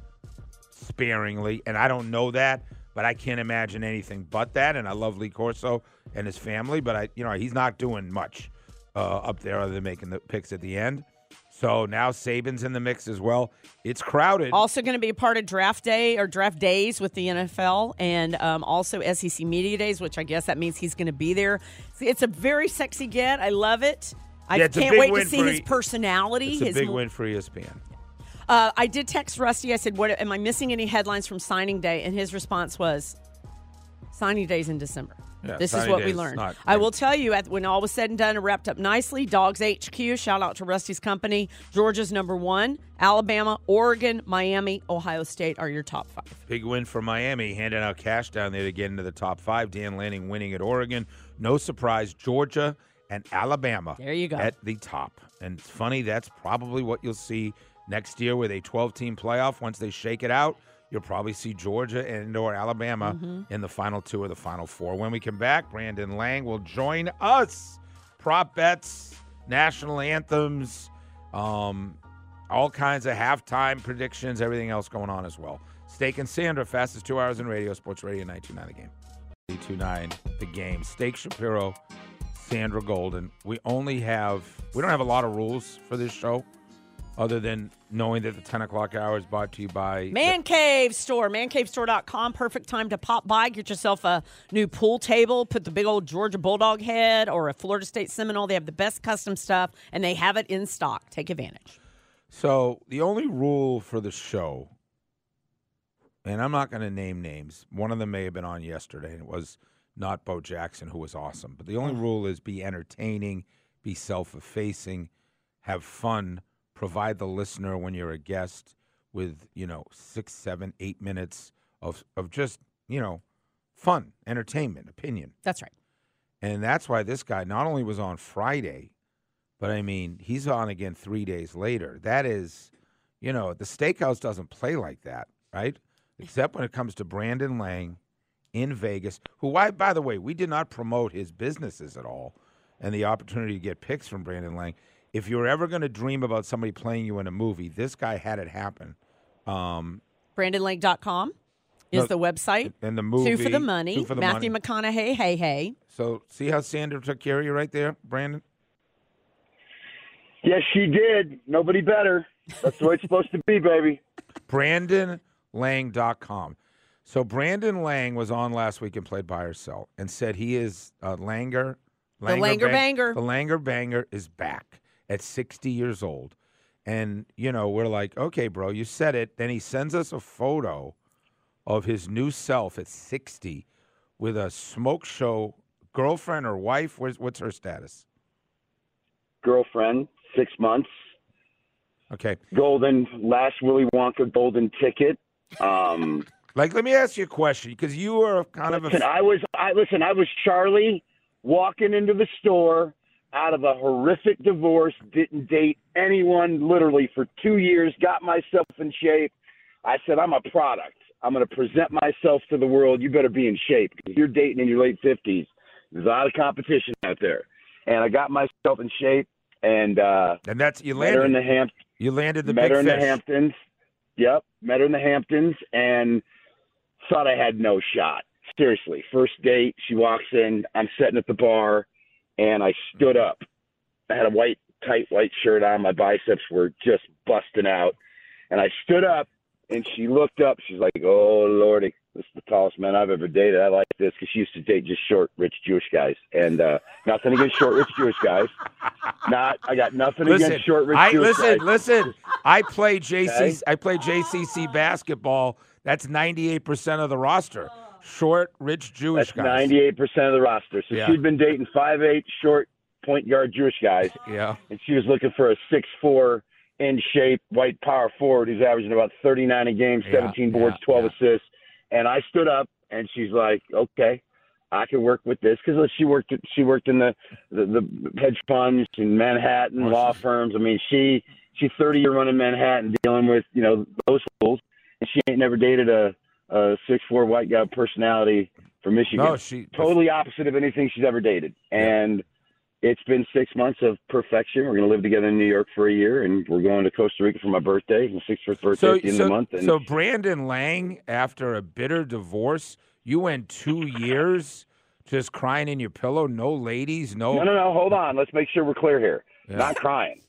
sparingly, and I don't know that, but I can't imagine anything but that. And I love Lee Corso and his family, but I, you know, he's not doing much uh, up there other than making the picks at the end. So now Saban's in the mix as well. It's crowded. Also going to be a part of draft day or draft days with the NFL and um, also SEC Media Days, which I guess that means he's going to be there. It's a very sexy get. I love it. I Yeah, can't wait to see his personality. It's a his big mo- win for ESPN. Uh, I did text Rusty. I said, "What am I missing? Any headlines from signing day?" And his response was, "Signing days in December." Yeah, this is what day we learned. not- I will tell you, at, when all was said and done and wrapped up nicely, Dawgs HQ, shout out to Rusty's company. Georgia's number one. Alabama, Oregon, Miami, Ohio State are your top five. Big win for Miami, handing out cash down there to get into the top five. Dan Lanning winning at Oregon. No surprise, Georgia and Alabama. There you go. At the top. And it's funny, that's probably what you'll see Next year, with a 12-team playoff, once they shake it out, you'll probably see Georgia and or Alabama Mhm. in the final two or the final four. When we come back, Brandon Lang will join us. Prop bets, national anthems, um, all kinds of halftime predictions, everything else going on as well. Steak and Sandra, fastest two hours in radio, Sports Radio 929 The Game. 929 The Game. Steak Shapiro, Sandra Golden. We only have, we don't have a lot of rules for this show other than knowing that the 10 o'clock hour is brought to you by Man Cave Store, mancavestore.com. Perfect time to pop by, get yourself a new pool table, put the big old Georgia Bulldog head or a Florida State Seminole. They have the best custom stuff and they have it in stock. Take advantage. So the only rule for the show, and I'm not going to name names. One of them may have been on yesterday, and it was not Bo Jackson, who was awesome. But the only rule is be entertaining, be self-effacing, have fun, provide the listener when you're a guest with you know six, seven, eight minutes of of just you know fun, entertainment, opinion. That's right. And that's why this guy not only was on Friday, but I mean, he's on again three days later. That is, you know, the steakhouse doesn't play like that, right? Except when it comes to Brandon Lang in Vegas, who, I, by the way, we did not promote his businesses at all and the opportunity to get picks from Brandon Lang. If you're ever going to dream about somebody playing you in a movie, this guy had it happen. Um, BrandonLang.com is No, the website. and the movie, Two for the money. Two for the Matthew money. McConaughey, hey, hey. So see how Sandra took care of you right there, Brandon? Yes, she did. Nobody better. That's the way it's supposed to be, baby. BrandonLang.com. So Brandon Lang was on last week and played by herself and said he is uh, Langer. The Langer Bang- Banger. The Langer Banger is back at 60 years old. And, you know, we're like, okay, bro, you said it. Then he sends us a photo of his new self at 60 with a smoke show girlfriend or wife. Where's, what's her status? Girlfriend, six months. Okay. Golden, last Willy Wonka golden ticket. Um, Like, let me ask you a question because you are kind of a. I was, I listen, I was Charlie walking into the store out of a horrific divorce. Didn't date anyone literally for two years. Got myself in shape. I said, I'm a product. I'm going to present myself to the world. You better be in shape. If you're dating in your late 50s, there's a lot of competition out there. And I got myself in shape, and uh, and that's you met her in landed. the Hamp- You landed the met her in fish. the Hamptons. Yep, met her in the Hamptons, and thought I had no shot. Seriously, first date, she walks in. I'm sitting at the bar, and I stood up. I had a white, tight white shirt on. My biceps were just busting out, and I stood up, and she looked up. She's like, "Oh lordy, this is the tallest man I've ever dated. I like this because she used to date just short, rich Jewish guys, and uh, nothing against short, rich Jewish guys. Not, I got nothing Listen, against short, rich I Jewish listen, guys. listen. listen. I play JC. Okay. I play JCC basketball. That's ninety eight percent of the roster. Short, rich Jewish That's guys. ninety-eight percent of the roster. So Yeah. she'd been dating five-eight short point guard Jewish guys, Yeah. and she was looking for a six-four in shape white power forward who's averaging about thirty-nine a game, Yeah, seventeen boards, yeah, twelve assists. And I stood up, and she's like, "Okay, I can work with this," because uh, she worked. She worked in the, the the hedge funds in Manhattan, law firms. I mean, she she's thirty year run in Manhattan, dealing with you know those fools, and she ain't never dated a a six four white guy personality from Michigan. No, she- totally opposite of anything she's ever dated, and it's been six months of perfection. We're going to live together in New York for a year, and we're going to Costa Rica for my birthday, my sixth birthday So, at the end so, of the month. And so Brandon Lang, after a bitter divorce, you went two years just crying in your pillow. No ladies. No. no, no, no, hold on. Let's make sure we're clear here. Yeah. Not crying.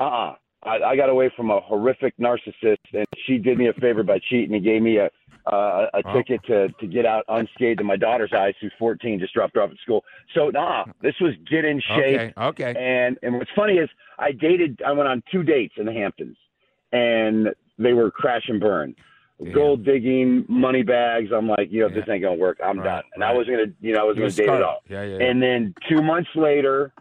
Uh uh I, I got away from a horrific narcissist, and she did me a favor by cheating and gave me a uh, a Oh. ticket to to get out unscathed in my daughter's eyes, who's 14, just dropped her off at school. So nah, this was get in shape. Okay. Okay. And and what's funny is I dated. I went on two dates in the Hamptons, and they were crash and burn. Gold digging, money bags. I'm like, you know, this ain't gonna work. I'm done. And I wasn't gonna, you know, I wasn't gonna date at all. Yeah, yeah, yeah. And then two months later,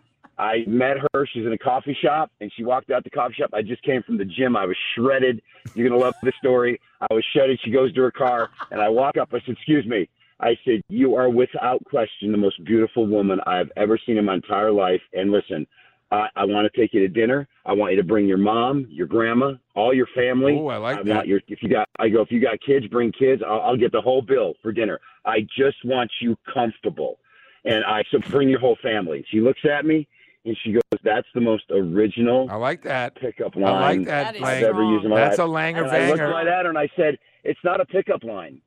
I met her. She's in a coffee shop, and she walked out the coffee shop. I just came from the gym. I was shredded. You're gonna love this story. I was shredded. She goes to her car, and I walk up. I said, "Excuse me." I said, "You are without question the most beautiful woman I've ever seen in my entire life." And listen, I, I want to take you to dinner. I want you to bring your mom, your grandma, all your family. Oh, I like I that. your if you got I go if you got kids, bring kids. I'll, I'll get the whole bill for dinner. I just want you comfortable, and I so bring your whole family. She looks at me and she goes, "That's the most original." I like that pickup line. I like that, That I've ever used in my That's life. a Langer and I looked right at her and I said, "It's not a pickup line."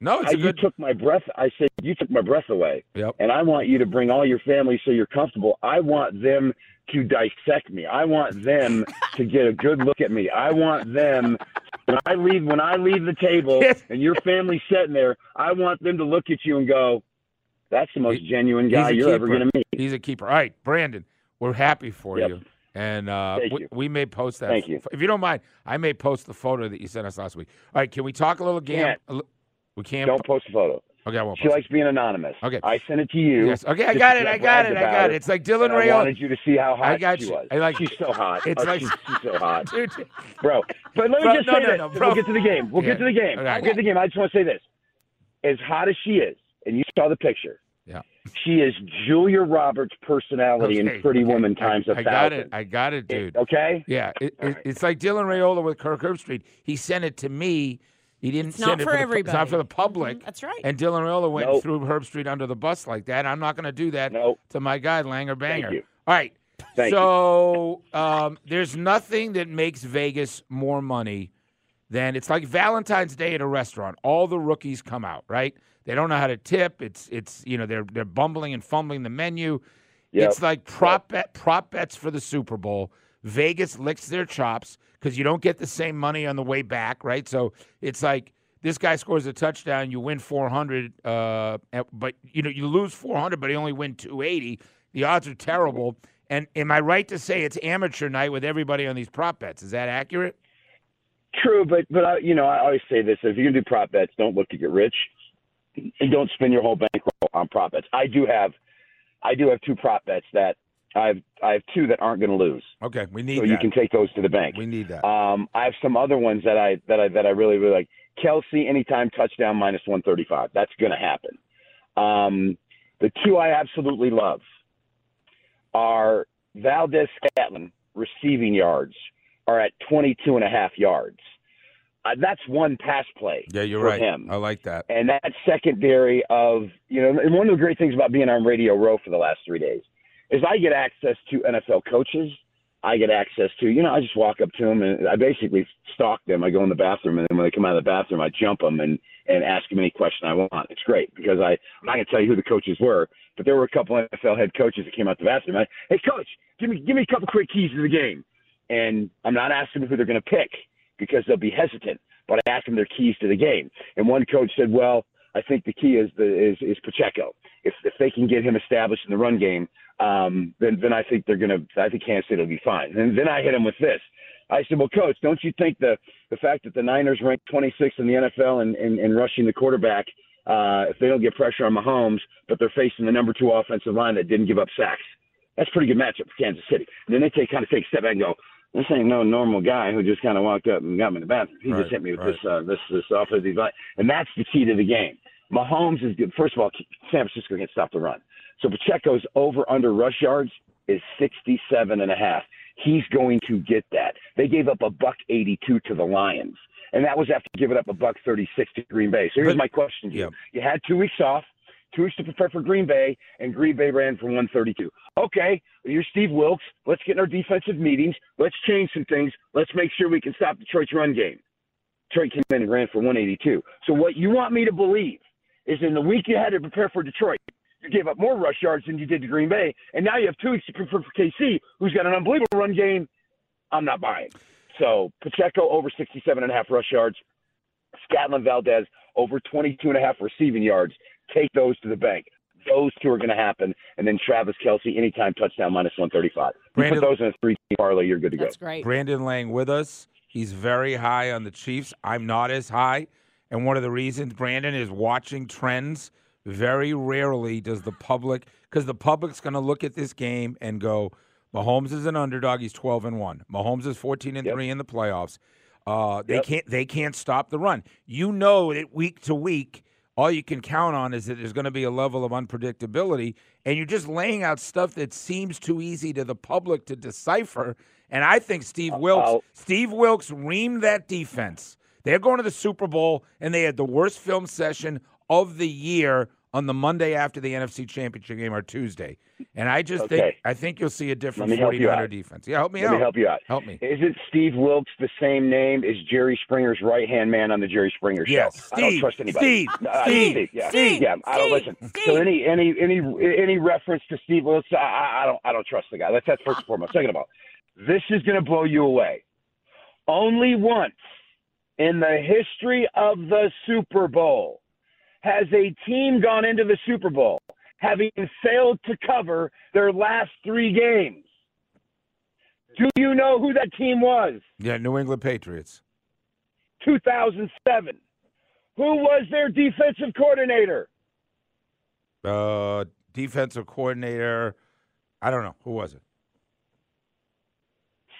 No, it's I, a good. You took my breath. I said, "You took my breath away." Yep. And I want you to bring all your family so you're comfortable. I want them to dissect me. I want them to get a good look at me. I want them when I leave when I leave the table and your family's sitting there. I want them to look at you and go, "That's the most genuine guy you're ever going to meet." He's a keeper. All right, Brandon, we're happy for Yep. you. And uh, we, you. we may post that. Thank you. If you don't mind, I may post the photo that you sent us last week. All right, can we talk a little game? Can't. We can't. Don't post a photo. Okay, I won't She likes being anonymous. Okay. I sent it to you. Yes. Okay, I got it. I got it. I got it. It's like Dylan Ray. I wanted you to see how hot I got she you. was. I like she's so hot. It's Oh, like- she's, she's so hot, Dude. bro. But let me Bro, just no, say no, this. no, bro. We'll get to the game. We'll Yeah. get to the game. Okay. We'll get to the game. I just want to say this: as hot as she is, and you saw the picture. Yeah. She is Julia Roberts' personality Okay, in Pretty okay. Woman times a I thousand. got it. I got it, dude. Okay. Yeah, it, it, it's like Dylan Raiola with Kirk Herbstreit. He sent it to me. He didn't It's send not it for the, It's not for the public. That's right. And Dylan Raiola went Nope. and threw Herbstreit under the bus like that. I'm not going to do that Nope. to my guy Langer Banger. you. All right. Thank you. so um, there's nothing that makes Vegas more money than it's like Valentine's Day at a restaurant. All the rookies come out, right? They don't know how to tip. It's it's you know they're they're bumbling and fumbling the menu. Yep. It's like prop bet prop bets for the Super Bowl. Vegas licks their chops because you don't get the same money on the way back, right? So it's like this guy scores a touchdown, you win 400, uh, but you know you lose 400, but you only win 280. The odds are terrible. And am I right to say it's amateur night with everybody on these prop bets? Is that accurate? True, but but I, you know I always say this: if you're gonna do prop bets, don't look to get rich, and don't spend your whole bankroll on prop bets. I do have, I do have two prop bets that I've I have two that aren't gonna lose. Okay, we need so that. you can take those to the bank. we need that. Um, I have some other ones that I that I that I really really like. Kelce anytime touchdown minus one thirty five. That's gonna happen. Um, the two I absolutely love are Valdez Scatlin receiving yards are at 22 and a half yards. Uh, that's one pass play yeah, you're for right. him. I like that. And that secondary of, you know, and one of the great things about being on Radio Row for the last three days is I get access to NFL coaches. I get access to, you know, I just walk up to them and I basically stalk them. I go in the bathroom and then when they come out of the bathroom, I jump them and, and ask them any question I want. It's great because I, I'm not going to tell you who the coaches were, but there were a couple NFL head coaches that came out the bathroom. I, hey, coach, give me, give me a couple quick keys to the game. And I'm not asking who they're going to pick because they'll be hesitant, but I asked them their keys to the game. And one coach said, well, I think the key is the is, is Pacheco. If if they can get him established in the run game, um, then then I think they're gonna. I think Kansas City will be fine. And then I hit him with this. I said, well, coach, don't you think the the fact that the Niners ranked 26th in the NFL in, in, in rushing the quarterback, uh, if they don't get pressure on Mahomes, but they're facing the number two offensive line that didn't give up sacks, that's a pretty good matchup for Kansas City. And then they take kind of take a step back and go, this ain't no normal guy who just kind of walked up and got me in the bathroom. He Right, just hit me with right. this uh, this this offensive line, and that's the key to the game. Mahomes is good. First of all, San Francisco can't stop the run. So Pacheco's over under rush yards is 67 and a half. He's going to get that. They gave up a buck 82 to the Lions, and that was after giving up a buck 36 to Green Bay. So here's But- my question to you: yeah. You had two weeks off, two weeks to prepare for Green Bay, and Green Bay ran for 132. Okay, you're Steve Wilks. Let's get in our defensive meetings. Let's change some things. Let's make sure we can stop Detroit's run game. Detroit came in and ran for 182. So what you want me to believe is in the week you had to prepare for Detroit, you gave up more rush yards than you did to Green Bay, and now you have two weeks to prepare for KC, who's got an unbelievable run game. I'm not buying. So Pacheco over 67 and a half rush yards. Scantling Valdes over 22 and a half receiving yards. Take those to the bank. Those two are going to happen. And then Travis Kelce, anytime touchdown minus 135. You Brandon- put those in a three parlay, you're good to go. That's great. Brandon Lang with us. He's very high on the Chiefs. I'm not as high. And one of the reasons Brandon is watching trends. Very rarely does the public, because the public's going to look at this game and go, Mahomes is an underdog. He's 12 and one. Mahomes is 14 and Yep. three in the playoffs. Uh, they Yep. can't. They can't stop the run. You know that week to week, all you can count on is that there's going to be a level of unpredictability, and you're just laying out stuff that seems too easy to the public to decipher. And I think Steve Wilks, Steve Wilks reamed that defense. They're going to the Super Bowl, and they had the worst film session of the year on the Monday after the NFC Championship game or Tuesday. And I just think I think you'll see a different me help 49er defense. Yeah, help me Let out. me help you out. Help me. Isn't Steve Wilkes the same name as Jerry Springer's right hand man on the Jerry Springer show? Yes, I don't trust anybody. Steve, Uh, Steve, yeah, Steve, yeah. I don't listen. So any any any any reference to Steve Wilkes, I, I don't I don't trust the guy. That's that's first and foremost. Second of all, this is going to blow you away. Only once in the history of the Super Bowl has a team gone into the Super Bowl having failed to cover their last three games. Do you know who that team was? Yeah, New England Patriots. 2007. Who was their defensive coordinator? Uh, defensive coordinator. I don't know who was it.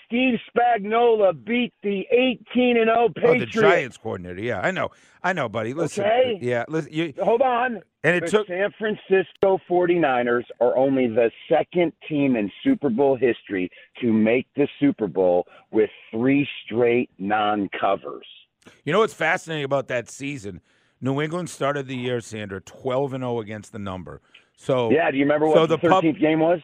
Steve Spagnuolo beat the 18 and 0 Patriots. Oh, the. Giants coordinator. Yeah, I know. I know, buddy. Listen. Okay. Yeah, listen. You, Hold on. And it the took- San Francisco 49ers are only the second team in Super Bowl history to make the Super Bowl with three straight non-covers. You know what's fascinating about that season? New England started the year, Sandra, twelve and zero against the number. So yeah, do you remember so what the, the pub- 13th game was?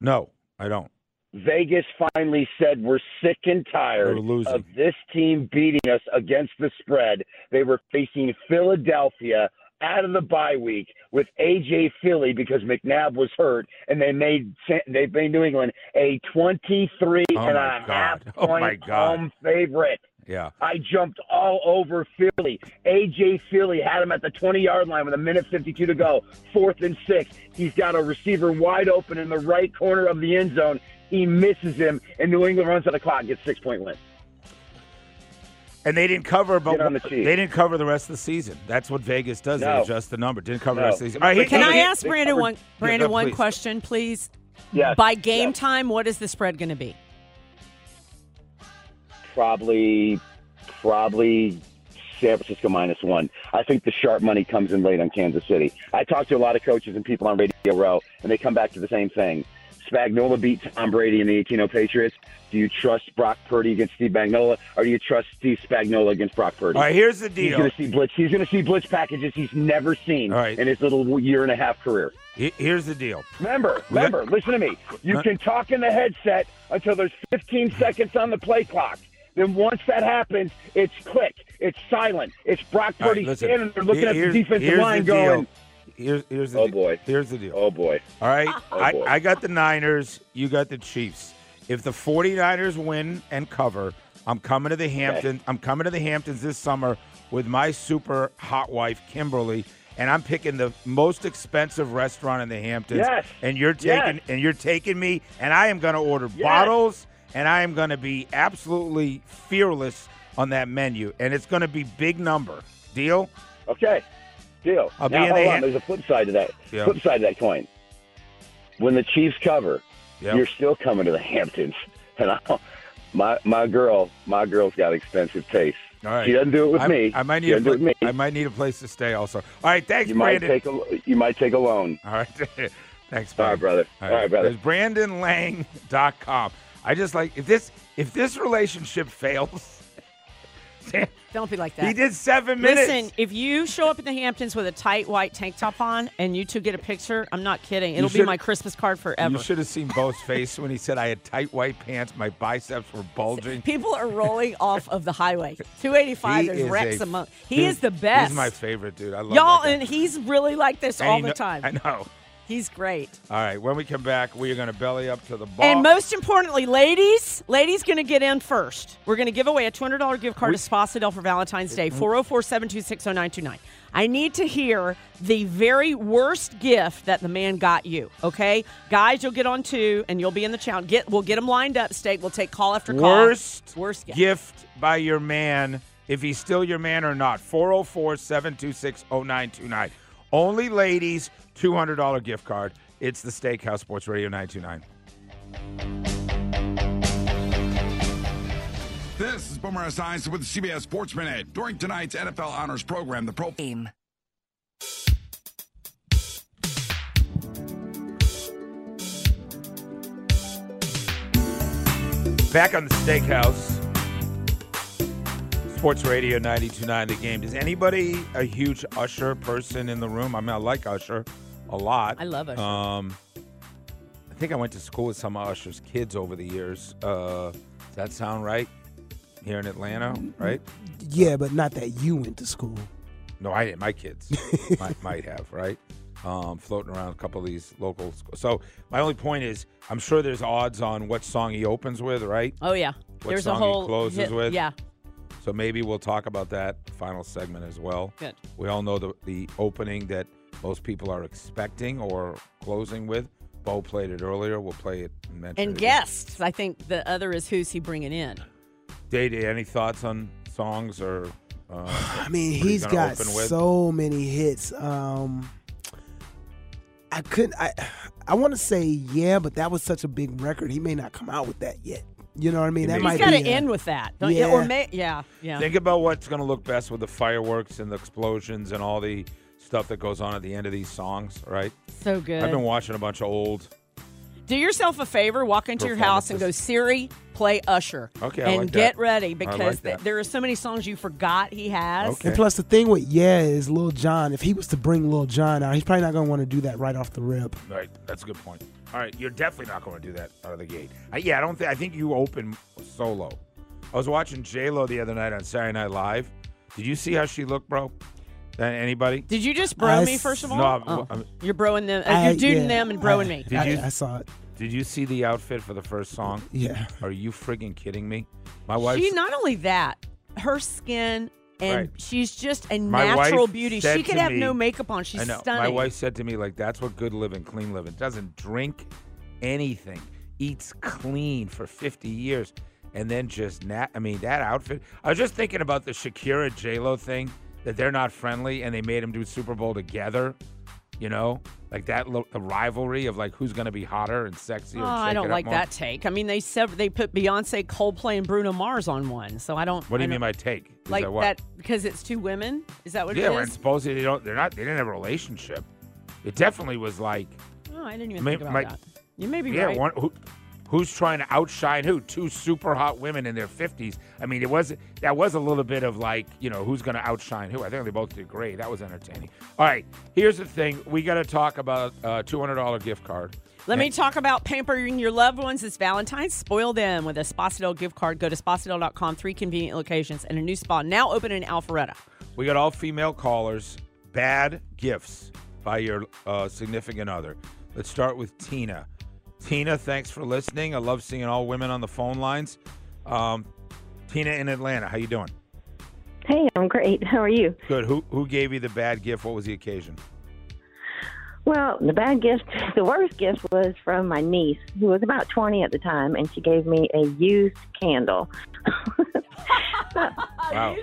No, I don't. Vegas finally said we're sick and tired of this team beating us against the spread. They were facing Philadelphia out of the bye week with AJ Feeley because McNabb was hurt, and they made they made New England a twenty-three Oh, and a God. half Oh, point my God. home favorite. Yeah. I jumped all over Philly. AJ Feeley had him at the 20 yard line with a minute 52 to go. Fourth and six. He's got a receiver wide open in the right corner of the end zone. He misses him, and New England runs out the clock and gets six point win. And they didn't cover, but on the Chiefs. they didn't cover the rest of the season. That's what Vegas does. They adjust the number. Didn't cover No. the rest of the season. All right, Can I ask Brandon one Brandon Yeah, one please. question, please? Yes, By game yes. time, what is the spread going to be? Probably, probably San Francisco minus one. I think the sharp money comes in late on Kansas City. I talked to a lot of coaches and people on Radio Row, and they come back to the same thing. Spagnuolo beat Tom Brady in the 18 Patriots. Do you trust Brock Purdy against Steve Spagnuolo, or do you trust Steve Spagnuolo against Brock Purdy? All right, here's the deal. He's going to see blitz. He's going to see blitz packages he's never seen right. in his little year and a half career. Here's the deal. Remember, remember, listen to me. You can talk in the headset until there's 15 seconds on the play clock. Then once that happens, it's click. It's silent. It's Brock Purdy listen. standing there looking at the defensive line the going, Here's, here's the Oh, de- boy. Here's the deal. oh boy. All right. Oh, I, boy. I got the Niners. You got the Chiefs. If the 49ers win and cover, I'm coming to the Hamptons. I'm coming to the Hamptons this summer with my super hot wife, Kimberly. And I'm picking the most expensive restaurant in the Hamptons. Yes. And you're Yes. taking and you're taking me and I am gonna order Yes. bottles and I am gonna be absolutely fearless on that menu. And it's gonna be big number. Deal? Okay, deal. I'll now, in hold on. There's a flip side to that. Yeah. Flip side to that coin. When the Chiefs cover, Yep. you're still coming to the Hamptons. And I, my my girl, my girl's got expensive taste. All right. She doesn't do it with I, me. I might need a doesn't do it with me. I might need a place to stay also. All right, thanks, you might Brandon. take a you might take a loan. All right. Thanks, All right, Brandon. brother. All right, brother. There's BrandonLang.com. I just like if this if this relationship fails. Don't be like that. he did seven minutes. Listen, if you show up in the Hamptons with a tight white tank top on and you two get a picture, I'm not kidding. It'll be my Christmas card forever. You should have seen Bo's face when he said I had tight white pants, my biceps were bulging. People are rolling off of the highway. 285, He there's wrecks a- among. He dude, is the best. He's my favorite dude. I love Y'all, and he's really like this And all he the time. I know. He's great. All right, when we come back, we are going to belly up to the ball. And most importantly, ladies, ladies going to get in first. We're going to give away a $200 gift card to Spa Sydell for Valentine's Day, 404 726 0929. I need to hear the very worst gift that the man got you, okay? Guys, you'll get on two and you'll be in the challenge. Get, we'll get them lined up, State. We'll take call after call. Worst, Worst gift. gift by your man, if he's still your man or not. 404 726 0929. Only ladies, $200 gift card. It's the Steakhouse Sports Radio 929. This is Boomer Esiason with CBS Sports Minute. During tonight's NFL Honors Program, the pro team. Back on the Steakhouse. Sports Radio 92.9 The Game. Is anybody a huge Usher person in the room? I mean, I like Usher a lot. I love Usher. Um, I think I went to school with some of Usher's kids over the years. Uh, does that sound right? Here in Atlanta, right? Yeah, but not that you went to school. No, I didn't. My kids might, might have, right? Um, floating around a couple of these local schools. So my only point is, I'm sure there's odds on what song he opens with, right? Oh yeah, What there's song a whole he closes hit- with? Yeah, So maybe we'll talk about that final segment as well. Good. We all know the the opening that most people are expecting or closing with. Bo played it earlier. We'll play it and mention and it. guests. I think the other is who's he bringing in. Day Day, any thoughts on songs or? Uh, I mean, he's got so many hits. Um, I couldn't. I I want to say yeah, but that was such a big record. He may not come out with that yet. You know what I mean? That He's might got to be a- end with that, don't yeah. you? Or may, yeah, yeah. Think about what's going to look best with the fireworks and the explosions and all the stuff that goes on at the end of these songs, right? So good. I've been watching a bunch of old. Do yourself a favor, walk into your house and go, Siri, play Usher. Okay, I and like that. get ready because like th- that. there are so many songs you forgot he has. Okay. And plus, the thing with yeah is Lil Jon. If he was to bring Lil Jon out, he's probably not going to want to do that right off the rip. Right, that's a good point. All right, you're definitely not going to do that out of the gate. I, yeah, I don't think. I think you open solo. I was watching J Lo the other night on Saturday Night Live. Did you see how she looked, bro? Anybody? Did you just bro I me s- first of all? No, I'm- Oh. I'm- you're broing them. Uh, I- you're duding yeah, them and broing I- me. Did you? I saw it. Did you see the outfit for the first song? Yeah. Are you friggin' kidding me? My wife. She not only that, her skin and Right. she's just a My natural beauty. She could have me- no makeup on. She's I know. stunning. My wife said to me, like, that's what good living, clean living. Doesn't drink anything, eats clean for 50 years, and then just nat. I mean, that outfit. I was just thinking about the Shakira J Lo thing that they're not friendly, and they made them do Super Bowl together. You know, like that. lo- The rivalry of like who's going to be hotter and sexier. Oh, and I don't like more. that take. I mean, they said they put Beyonce, Coldplay, and Bruno Mars on one, so I don't. What do you mean by take? Is like that that because it's two women? Is that what yeah, it and supposedly they don't. They're not. They didn't have a relationship. It definitely was like. Oh, I didn't even May- think about might- that. You may be yeah, right. one, who, who's trying to outshine who? Two super hot women in their fifties. I mean, it was that was a little bit of like, you know, who's going to outshine who? I think they both did great. That was entertaining. All right, here's the thing: we got to talk about a two hundred dollar gift card. Let me talk about pampering your loved ones this Valentine's. Spoil them with a Spa Sydell gift card. Go to spasydell.com, three convenient locations, and a new spa now open in Alpharetta. We got all female callers. Bad gifts by your uh, significant other. Let's start with Tina. Tina, thanks for listening. I love seeing all women on the phone lines. Um, Tina in Atlanta, how you doing? Hey, I'm great. How are you? Good. Who who gave you the bad gift? What was the occasion? Well, the bad gift, the worst gift was from my niece, who was about 20 at the time, and she gave me a used candle. Wow.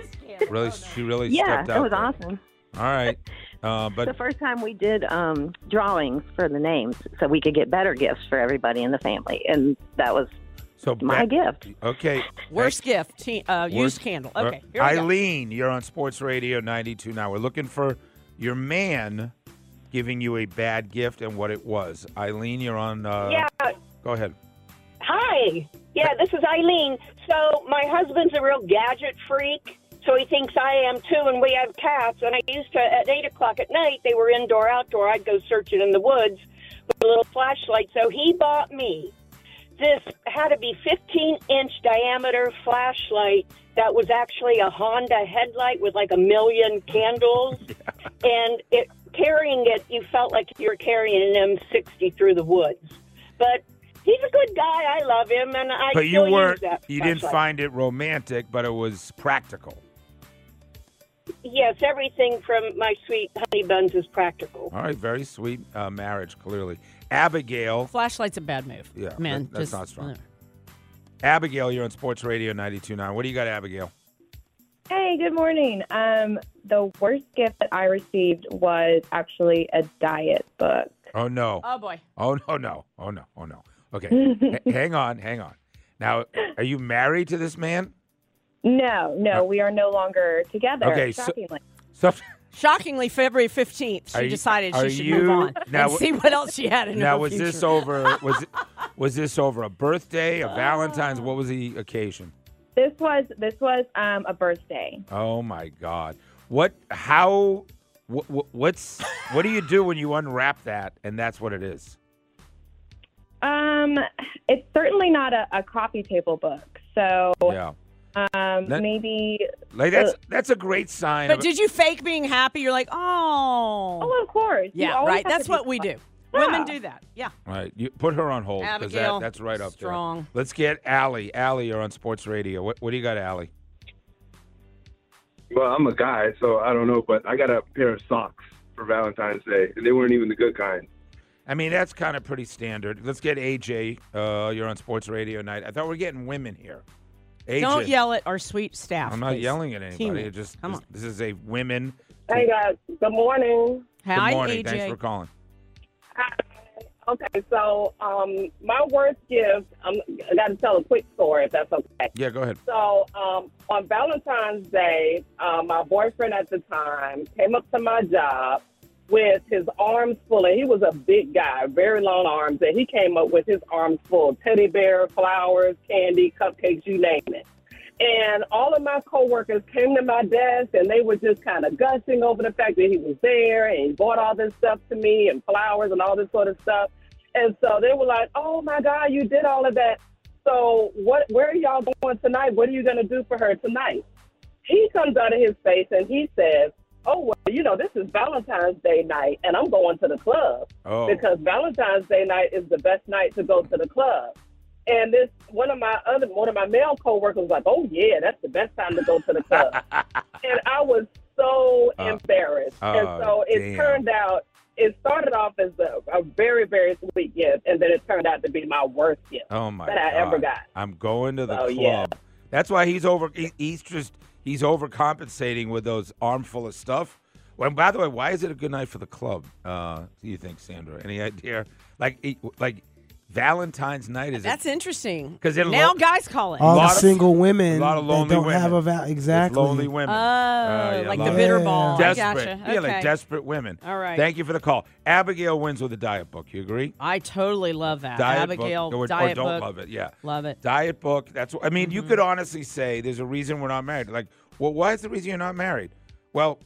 Really, she really yeah, stepped out. it was there. awesome. All right, uh, the first time we did um, drawings for the names so we could get better gifts for everybody in the family, and that was so my ba- gift. Okay. Worst gift, te- uh, used candle. uh, Okay, here we go. Eileen, you're on Sports Radio 92 now. We're looking for your man giving you a bad gift and what it was. Eileen, you're on. Uh, Yeah. Go ahead. Hi. Yeah, this is Eileen. So my husband's a real gadget freak. So he thinks I am too, and we have cats. And I used to, at 8 o'clock at night, they were indoor, outdoor. I'd go searching in the woods with a little flashlight. So he bought me this, had to be 15 inch diameter flashlight that was actually a Honda headlight with like a million candles. And it carrying it, you felt like you were carrying an M60 through the woods. But he's a good guy. I love him, and I but you weren't. You didn't find it romantic, but it was practical. Yes, everything from my sweet honey buns is practical. All right, very sweet uh, marriage. Clearly, Abigail. Flashlight's a bad move. Yeah, man, that- that's just, uh, not strong. Abigail, you're on Sports Radio 92.9. What do you got, Abigail? Hey, good morning. Um, the worst gift that I received was actually a diet book. Oh no. Oh boy. Oh no no. Oh no. Oh no. Okay. H- hang on. Hang on. Now, are you married to this man? No, no, we are no longer together. Uh, Okay, shockingly. So, Shockingly, February 15th, she you- decided she should you- move on now- and see what else she had in now her was future. this over? Was Was this over a birthday, a Uh. Valentine's? What was the occasion? This was this was um, a birthday. Oh my God! What? How? What, what's? What do you do when you unwrap that and that's what it is? Um, it's certainly not a, a coffee table book. So Yeah. Um, That- maybe Like that's uh, that's a great sign. But did you fake being happy? You're like, oh. Oh, of course. Yeah, right. That's what we do. Yeah. Women do that. Yeah. All right, you put her on hold because that, that's right up strong. there. Let's get Allie. Allie, you're on Sports Radio. What, what do you got, Allie? Well, I'm a guy, so I don't know, but I got a pair of socks for Valentine's Day, and they weren't even the good kind. I mean, that's kind of pretty standard. Let's get AJ. Uh, you're on Sports Radio night. I thought we are getting women here. AJ. Don't yell at our sweet staff. I'm not please. yelling at anybody. Teammates. It just Come this, on. this is a women. Hey guys, good morning. Hi, Good morning. AJ. Thanks for calling. Okay, so um, my worst gift, I'm, I got to tell a quick story if that's okay. Yeah, go ahead. So um, on Valentine's Day, uh, my boyfriend at the time came up to my job with his arms full, and he was a big guy, very long arms, and he came up with his arms full teddy bear, flowers, candy, cupcakes, you name it. And all of my coworkers came to my desk and they were just kind of gushing over the fact that he was there and he bought all this stuff to me and flowers and all this sort of stuff. And so they were like, "Oh my God, you did all of that. So what? Where are y'all going tonight? What are you going to do for her tonight?" He comes out of his face and he says, "Oh well, you know this is Valentine's Day night and I'm going to the club Oh. because Valentine's Day night is the best night to go to the club." And this one of my other one of my male coworkers was like, "Oh yeah, that's the best time to go to the club." and I was so Uh, embarrassed. and oh, so it damn. turned out it started off as a, a very very sweet gift, and then it turned out to be my worst gift Oh my that I God. ever got. I'm going to the Oh, club. yeah. That's why he's over. He, he's just he's overcompensating with those armful of stuff. Well, by the way, why is it a good night for the club? Uh, do you think, Sandra? Any idea? Like, like Valentine's night is That's interesting. 'Cause it'll now lo- guys call it. All the lot of- single women a lot of lonely don't women. have a val- exactly. It's lonely women. Oh, Uh, yeah, like a the lot- bitter ball. I Desperate. gotcha. Yeah, like Okay. desperate women. All right. Thank you for the call. Abigail wins with a diet book. You agree? I totally love that. Diet Abigail, book, or, or diet don't book. love it. Yeah, Love it. Diet book. That's. what I mean, you could honestly say there's a reason we're not married. Like, well, why is the reason you're not married? Well,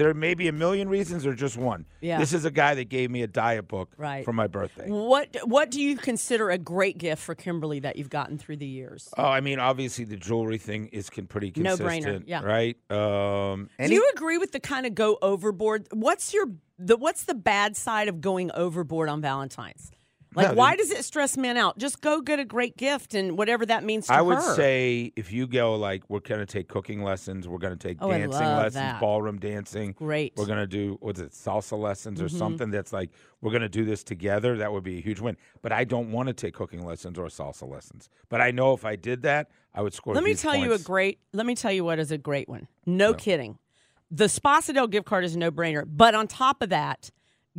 there may be a million reasons or just one. Yeah. This is a guy that gave me a diet book Right. for my birthday. What What do you consider a great gift for Kimberly that you've gotten through the years? Oh, I mean, obviously the jewelry thing is can pretty consistent. No brainer, yeah. Right. Um. do you agree with the kind of go overboard? What's your the What's the bad side of going overboard on Valentine's? Like, No, why does it stress men out? Just go get a great gift and whatever that means to I would her. say if you go like we're going to take cooking lessons, we're going to take Oh, I dancing love lessons, that. ballroom dancing. Great. We're going to do what's it, salsa lessons or Mhm. something that's like we're going to do this together. That would be a huge win. But I don't want to take cooking lessons or salsa lessons. But I know if I did that, I would score. Let me huge tell you a points. great. Let me tell you what is a great one. No kidding. The Spa Sydell gift card is a no brainer. But on top of that,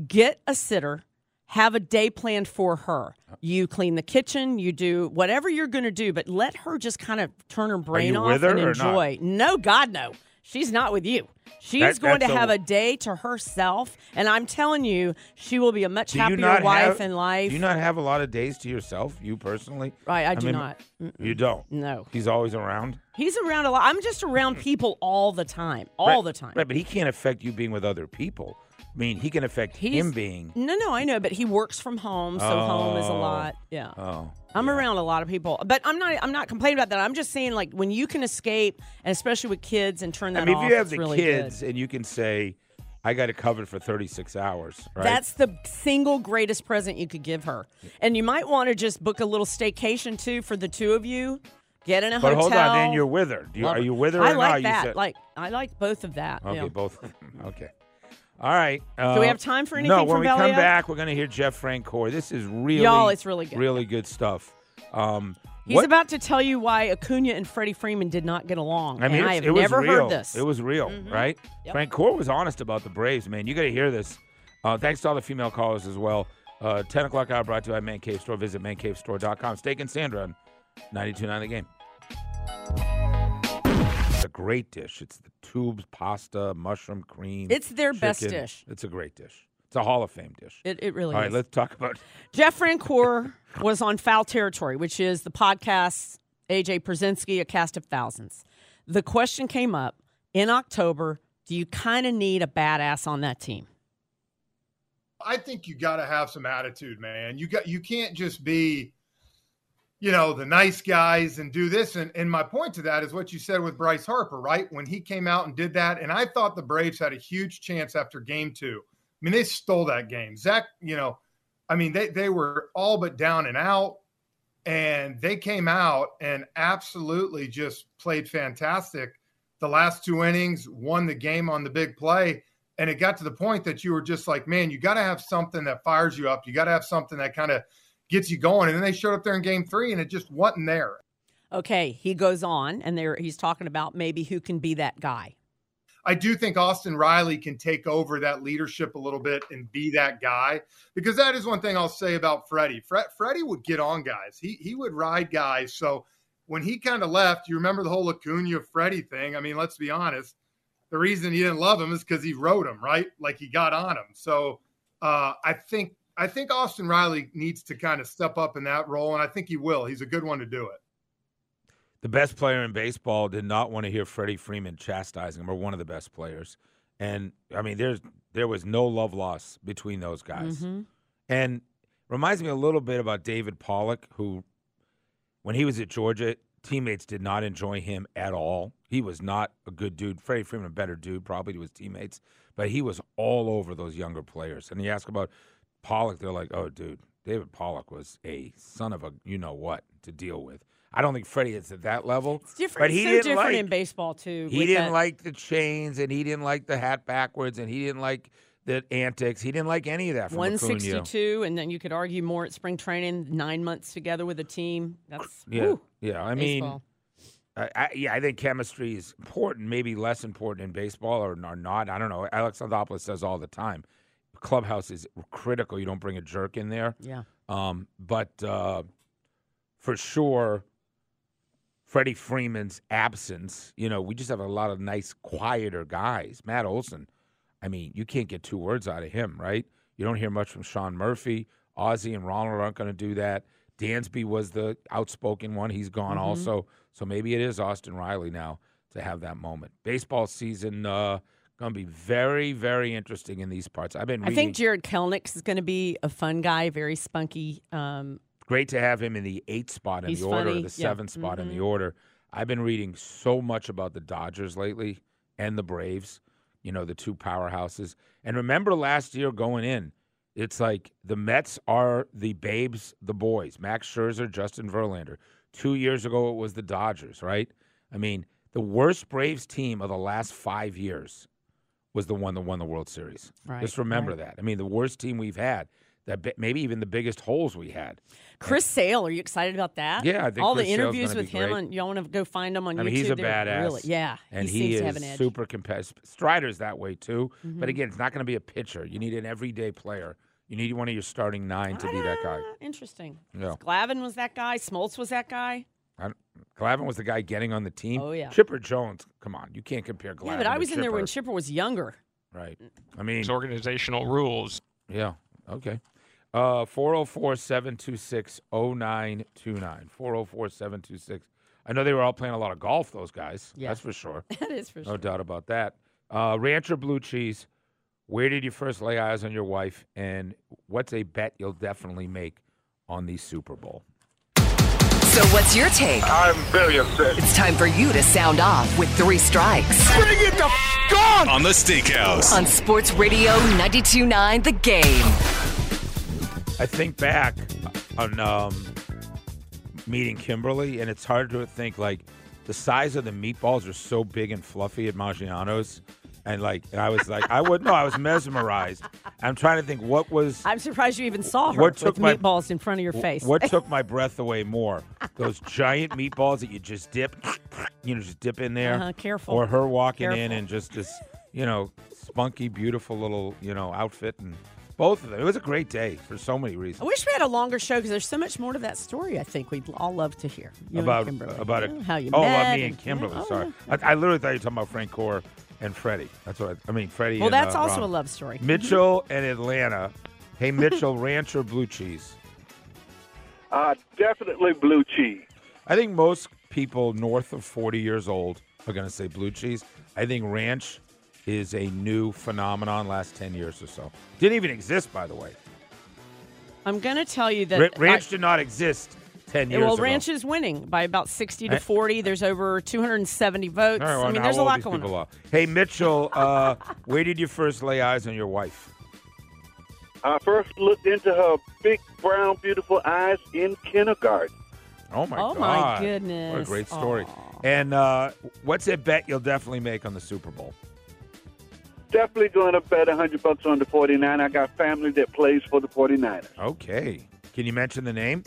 get a sitter. Have a day planned for her. You clean the kitchen. You do whatever you're going to do, but let her just kind of turn her brain off her and enjoy. No, God, no. She's not with you. She's That- going to that's a- have a day to herself, and I'm telling you, she will be a much happier wife have, in life. Do you not have a lot of days to yourself, you personally? Right, I do mean, not. You don't. No. He's always around. He's around a lot. I'm just around people all the time, all Right, the time. Right, but he can't affect you being with other people. I mean, he can affect He's- him being. No, no, I know, but he works from home, so home is a Oh. lot. Yeah. Oh. I'm around a lot of people, but I'm not. I'm not complaining about that. I'm just saying, like when you can escape, and especially with kids, and turn that I mean, off. if you have the really kids good. and you can say, I got it covered for 36 hours, right? That's the single greatest present you could give her, and you might want to just book a little staycation too for the two of you. Get in a but hotel. hold on, then you're with her. Do you, are you with her I or like not? That. said- like I like both of that. Okay, yeah. both. Okay. All right. Do we uh, have time for anything? No, when from we come back, we're going to hear Jeff Francoeur. This is really, Y'all, it's really good. really good stuff. Um, He's what- about to tell you why Acuna and Freddie Freeman did not get along. I mean, I have it was never real. heard this. It was real, Mhm. right? Yep. Francoeur was honest about the Braves, man. You got to hear this. Uh, thanks to all the female callers as well. Uh, 10 o'clock hour brought to you by Man Cave Store. Visit mancavestore.com. Steak and Sandra on 92.9 The Game. It's a great dish. It's the tubes, pasta, mushroom cream. It's their best dish. It's a great dish. It's a Hall of Fame dish. It, it really All right, is. let's talk about Jeff Francoeur was on Foul Territory, which is the podcast AJ Pierzynski, a cast of thousands. The question came up in October: Do you kind of need a badass on that team? I think you got to have some attitude, man. You got you can't just be, you know, the nice guys and do this. And and my point to that is what you said with Bryce Harper, right? When he came out and did that, and I thought the Braves had a huge chance after Game Two. I mean, they stole that game. Zach, you know, I mean, they they were all but down and out, and they came out and absolutely just played fantastic. The last two innings, won the game on the big play and it got to the point that you were just like, man, you got to have something that fires you up. You got to have something that kind of gets you going. And then they showed up there in game three, and it just wasn't there. Okay, he goes on, and there he's talking about maybe who can be that guy. I do think Austin Riley can take over that leadership a little bit and be that guy because that is one thing I'll say about Freddie. Fred, Freddie would get on guys. He he would ride guys. So when he kind of left, you remember the whole Acuna Freddie thing. I mean, let's be honest the reason he didn't love him is because he wrote him right, like he got on him. So uh, I think I think Austin Riley needs to kind of step up in that role, and I think he will. He's a good one to do it. The best player in baseball did not want to hear Freddie Freeman chastising him, or one of the best players. And I mean, there's there was no love loss between those guys. Mhm. And reminds me a little bit about David Pollack, who, when he was at Georgia, teammates did not enjoy him at all. He was not a good dude. Freddie Freeman, a better dude, probably to his teammates, but he was all over those younger players. And you ask about Pollack, they're like, "Oh, dude, David Pollack was a son of a you know what to deal with." I don't think Freddie is at that level. It's different. But he so didn't different like, in baseball too. He didn't that- like the chains, and he didn't like the hat backwards, and he didn't like the antics. He didn't like any of that from Acuna. 162, and then you could argue more at spring training, nine months together with a team. That's Yeah, whew, yeah. I mean. I, I, yeah, I think chemistry is important. Maybe less important in baseball, or, or not. I don't know. Alex Anthopoulos says all the time, clubhouse is critical. You don't bring a jerk in there. Yeah. Um, but uh, for sure, Freddie Freeman's absence. You know, we just have a lot of nice, quieter guys. Matt Olson. I mean, you can't get two words out of him, right? You don't hear much from Sean Murphy. Ozzie and Ronald aren't going to do that. Dansby was the outspoken one. He's gone Mhm. also. So maybe it is Austin Riley now to have that moment. Baseball season uh, going to be very, very interesting in these parts. I've been I think Jarred Kelenic is going to be a fun guy, very spunky. Um, great to have him in the eight spot in the order, funny, the yeah. seven spot in the Mhm. order. I've been reading so much about the Dodgers lately and the Braves, you know, the two powerhouses. And remember last year going in, it's like the Mets are the babes, the boys, Max Scherzer, Justin Verlander. Two years ago, it was the Dodgers, right? I mean, the worst Braves team of the last five years was the one that won the World Series. Right, Just remember right. that. I mean, the worst team we've had, that maybe even the biggest holes we had. Chris Sale, are you excited about that? Yeah, I think all Chris the Sale's interviews with him. On, y'all want to go find him on I YouTube? mean, he's a They're badass. Really, yeah, and he, he, is to have an edge. super competitive. Strider's that way too, Mhm. but again, it's not going to be a pitcher. You need an everyday player. You need one of your starting nine to be that guy. Ah, Interesting. Yeah. Glavine was that guy. Smoltz was that guy. I, Glavine was the guy getting on the team. Oh, yeah. Chipper Jones. Come on, you can't compare Glavine. yeah, but I was in there when Chipper. Chipper was younger. Right. I mean, It's organizational rules. Yeah. Okay. Uh 404-726-0929. 404-726. I know they were all playing a lot of golf, those guys. Yeah. That's for sure. That is for No sure. No doubt about that. Uh, Rancher Blue Cheese, where did you first lay eyes on your wife? And what's a bet you'll definitely make on the Super Bowl? So what's your take? I'm very upset. It's time for you to sound off with three strikes. Bring it the f- on! On the Steakhouse. On Sports Radio 92.9 The Game. I think back on um, meeting Kimberly, and it's hard to think like the size of the meatballs are so big and fluffy at Maggiano's. And like, and I was like, I would no, I was mesmerized. I'm trying to think what was I'm surprised you even saw her What with took my- meatballs in front of your face. What took my breath away more? Those giant meatballs that you just dip, you know, just dip in there. Uh-huh, careful. Or her walking in and just this, you know, spunky, beautiful little, you know, outfit and both of them. It was a great day for so many reasons. I wish we had a longer show because there's so much more to that story. I think we'd all love to hear You and about Kimberly. about Yeah, it. how you oh, met about me and and- Kimberly. yeah, oh, sorry, I, I literally thought you were talking about Francoeur and Freddie. That's what I, I mean. Freddie. Well, and, that's uh, also Ron. a love story. Mitchell and Atlanta. Hey, Mitchell, ranch or blue cheese? Uh, definitely blue cheese. I think most people north of 40 years old are going to say blue cheese. I think ranch is a new phenomenon last 10 years or so. Didn't even exist, by the way. I'm going to tell you that Ra- ranch I- did not exist 10 years well, ago. Ranch is winning by about 60 to Eh. 40. There's over 270 votes. All right, well, I mean, now there's a how lot these going people on. are. Hey, Mitchell, uh, where did you first lay eyes on your wife? I first looked into her big, brown, beautiful eyes in kindergarten. Oh, my Oh, God. my goodness. What a great story. And uh, what's a bet you'll definitely make on the Super Bowl? Definitely going to bet 100 bucks on the 49. I got family that plays for the 49ers. Okay. Can you mention the name?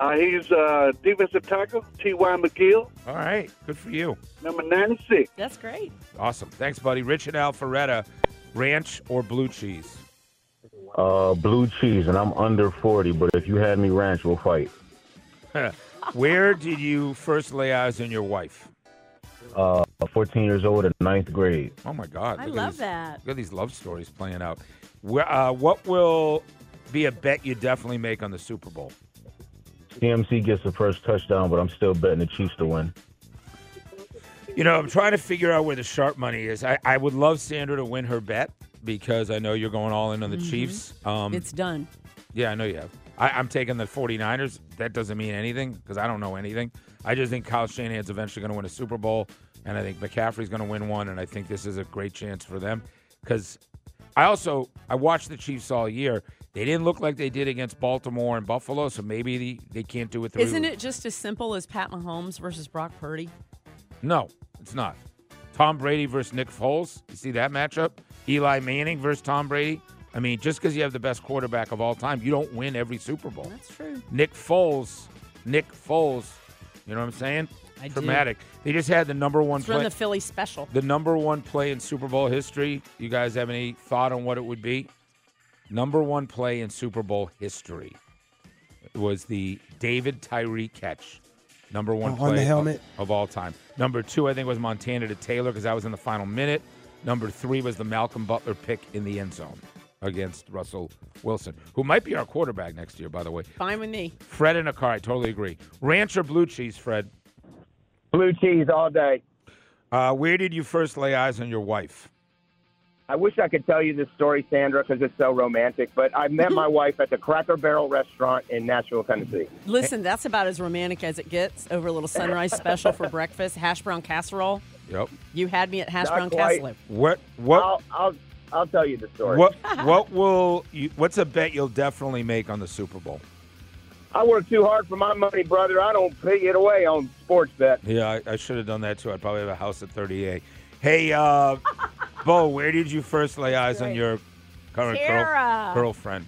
Uh, he's uh, defensive tackle, T.Y. McGill, All right. Good for you. number 96. That's great. Awesome. Thanks, buddy. Rich and Alpharetta, ranch or blue cheese? Uh, blue cheese, and I'm under 40, but if you had me ranch, we'll fight. Where did you first lay eyes on your wife? Uh, 14 years old in ninth grade. Oh my God! I look love these- that. Look at these love stories playing out. Where, uh, what will be a bet you definitely make on the Super Bowl? CMC gets the first touchdown, but I'm still betting the Chiefs to win. You know, I'm trying to figure out where the sharp money is. I, I would love Sandra to win her bet because I know you're going all in on the Mhm. Chiefs. Um, it's done. Yeah, I know you have. I, I'm taking the 49ers. That doesn't mean anything because I don't know anything. I just think Kyle Shanahan's eventually going to win a Super Bowl, and I think McCaffrey's going to win one, and I think this is a great chance for them because I also I watched the Chiefs all year. They didn't look like they did against Baltimore and Buffalo, so maybe they, they can't do it. Through. Isn't it just as simple as Pat Mahomes versus Brock Purdy? No, it's not. Tom Brady versus Nick Foles. You see that matchup? Eli Manning versus Tom Brady. I mean, just because you have the best quarterback of all time, you don't win every Super Bowl. That's true. Nick Foles, Nick Foles. You know what I'm saying? I do. Dramatic. They just had the number one Let's run the Philly special. the number one play in Super Bowl history. You guys have any thought on what it would be? Number one play in Super Bowl history was the David Tyree catch. Number one Oh, play on the of- helmet? Of, all time. Number two, I think, was Montana to Taylor because that was in the final minute. Number three was the Malcolm Butler pick in the end zone against Russell Wilson, who might be our quarterback next year, by the way. Fine with me. Fred in a car, I totally agree. Ranch or blue cheese, Fred? Blue cheese all day. Uh, where did you first lay eyes on your wife? I wish I could tell you this story, Sandra, because it's so romantic. But I met my wife at the Cracker Barrel restaurant in Nashville, Tennessee. Listen, that's about as romantic as it gets over a little sunrise special for breakfast. Hash brown casserole. Yep. You had me at hash Not brown quite. casserole. What? What? I'll, I'll, I'll tell you the story. What what will you, what's a bet you'll definitely make on the Super Bowl? I work too hard for my money, brother. I don't pay it away on sports bet. Yeah, I, I should have done that too. I'd probably have a house at 38. Hey, uh, Bo, where did you first lay eyes on your current girl, girlfriend?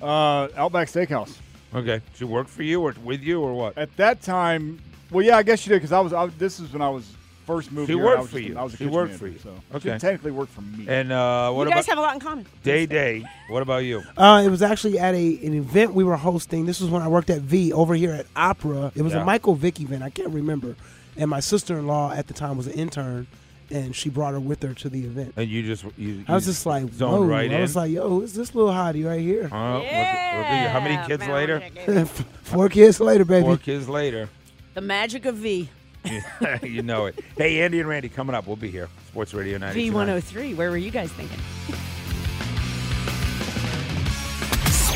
Uh, Outback Steakhouse. Okay, Did she work for you or with you or what? At that time, well, yeah, I guess she did because I was. I, this is when I was first moved She here. worked I was for just- you. I was a She kitchen worked manager, for you. So Okay. she technically worked for me. And uh, what you about guys have a lot in common. Day Day? What about you? Uh, it was actually at a an event we were hosting. This was when I worked at V over here at Opera. It was Yeah. a Michael Vick event. I can't remember. And my sister in law at the time was an intern, and she brought her with her to the event. And you just you, I was just like, zoned whoa. right I in. was like, yo, who's this little hottie right here? Oh, look look at you. How many kids later? Four kids later, baby. Four kids later. The magic of V. you know it. Hey, Andy and Randy coming up. We'll be here. Sports Radio 92. V103. Where were you guys thinking?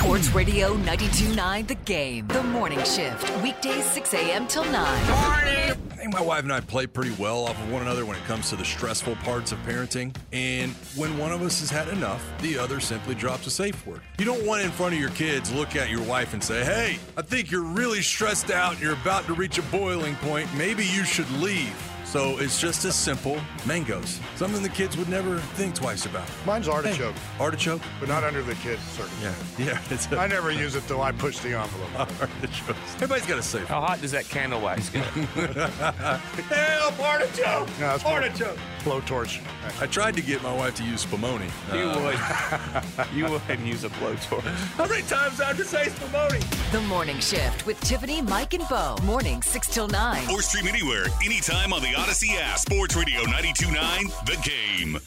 Sports Radio 92.9 The Game. The Morning Shift. Weekdays 6 a.m. till 9. Morning! I think my wife and I play pretty well off of one another when it comes to the stressful parts of parenting. And when one of us has had enough, the other simply drops a safe word. You don't want in front of your kids look at your wife and say, Hey, I think you're really stressed out and you're about to reach a boiling point. Maybe you should leave. So it's just as simple mangoes. Something the kids would never think twice about. Mine's artichoke, Artichoke? but not under the kid circuit. Yeah. Yeah. It's a- I never use it till I push the envelope. Artichokes. Everybody's got a safe How hot does that candle wax get? Help, artichoke! No, that's more- artichoke! Blowtorch. I tried to get my wife to use spumoni. You Uh, would. You wouldn't use a blowtorch. How many times do I have to say spumoni? The Morning Shift with Tiffany, Mike, and Bo. Morning 6 till 9. Or stream anywhere, anytime on the Odyssey app. Sports Radio 92.9 The Game.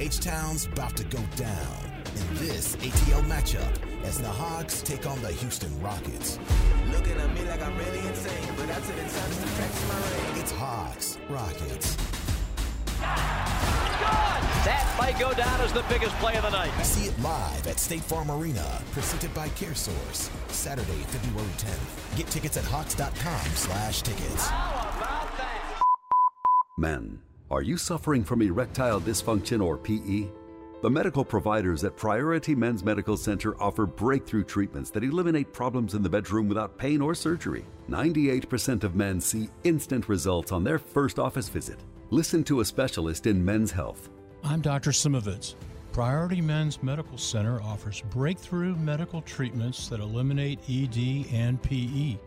H-Town's about to go down in this ATL matchup as the Hawks take on the Houston Rockets. Looking at me like I'm really insane, but I took the time to practice my range. It's Hogs, Rockets. That might go down as the biggest play of the night. See it live at State Farm Arena, presented by CareSource. Saturday, February 10th. Get tickets at hawks.com slash tickets. Men, are you suffering from erectile dysfunction or PE? The medical providers at Priority Men's Medical Center offer breakthrough treatments that eliminate problems in the bedroom without pain or surgery. 98% of men see instant results on their first office visit. Listen to a specialist in men's health. I'm Dr. Simovitz. Priority Men's Medical Center offers breakthrough medical treatments that eliminate ED and PE.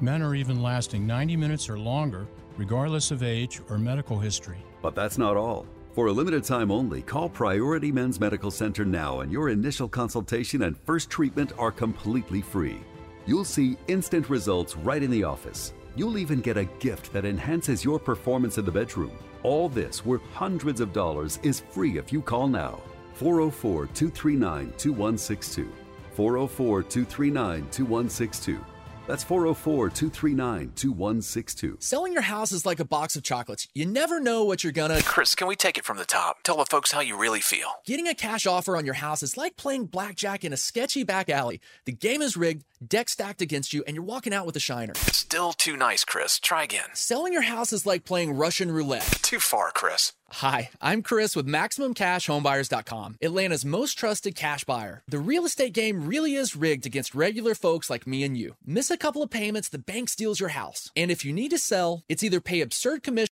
Men are even lasting 90 minutes or longer, regardless of age or medical history. But that's not all. For a limited time only, call Priority Men's Medical Center now, and your initial consultation and first treatment are completely free. You'll see instant results right in the office. You'll even get a gift that enhances your performance in the bedroom. All this, worth hundreds of dollars, is free if you call now. 404 239 2162. 404 239 2162. That's 404 239 2162. Selling your house is like a box of chocolates. You never know what you're gonna. Chris, can we take it from the top? Tell the folks how you really feel. Getting a cash offer on your house is like playing blackjack in a sketchy back alley. The game is rigged, deck stacked against you, and you're walking out with a shiner. Still too nice, Chris. Try again. Selling your house is like playing Russian roulette. Too far, Chris. Hi, I'm Chris with MaximumCashHomebuyers.com, Atlanta's most trusted cash buyer. The real estate game really is rigged against regular folks like me and you. Miss a couple of payments, the bank steals your house. And if you need to sell, it's either pay absurd commission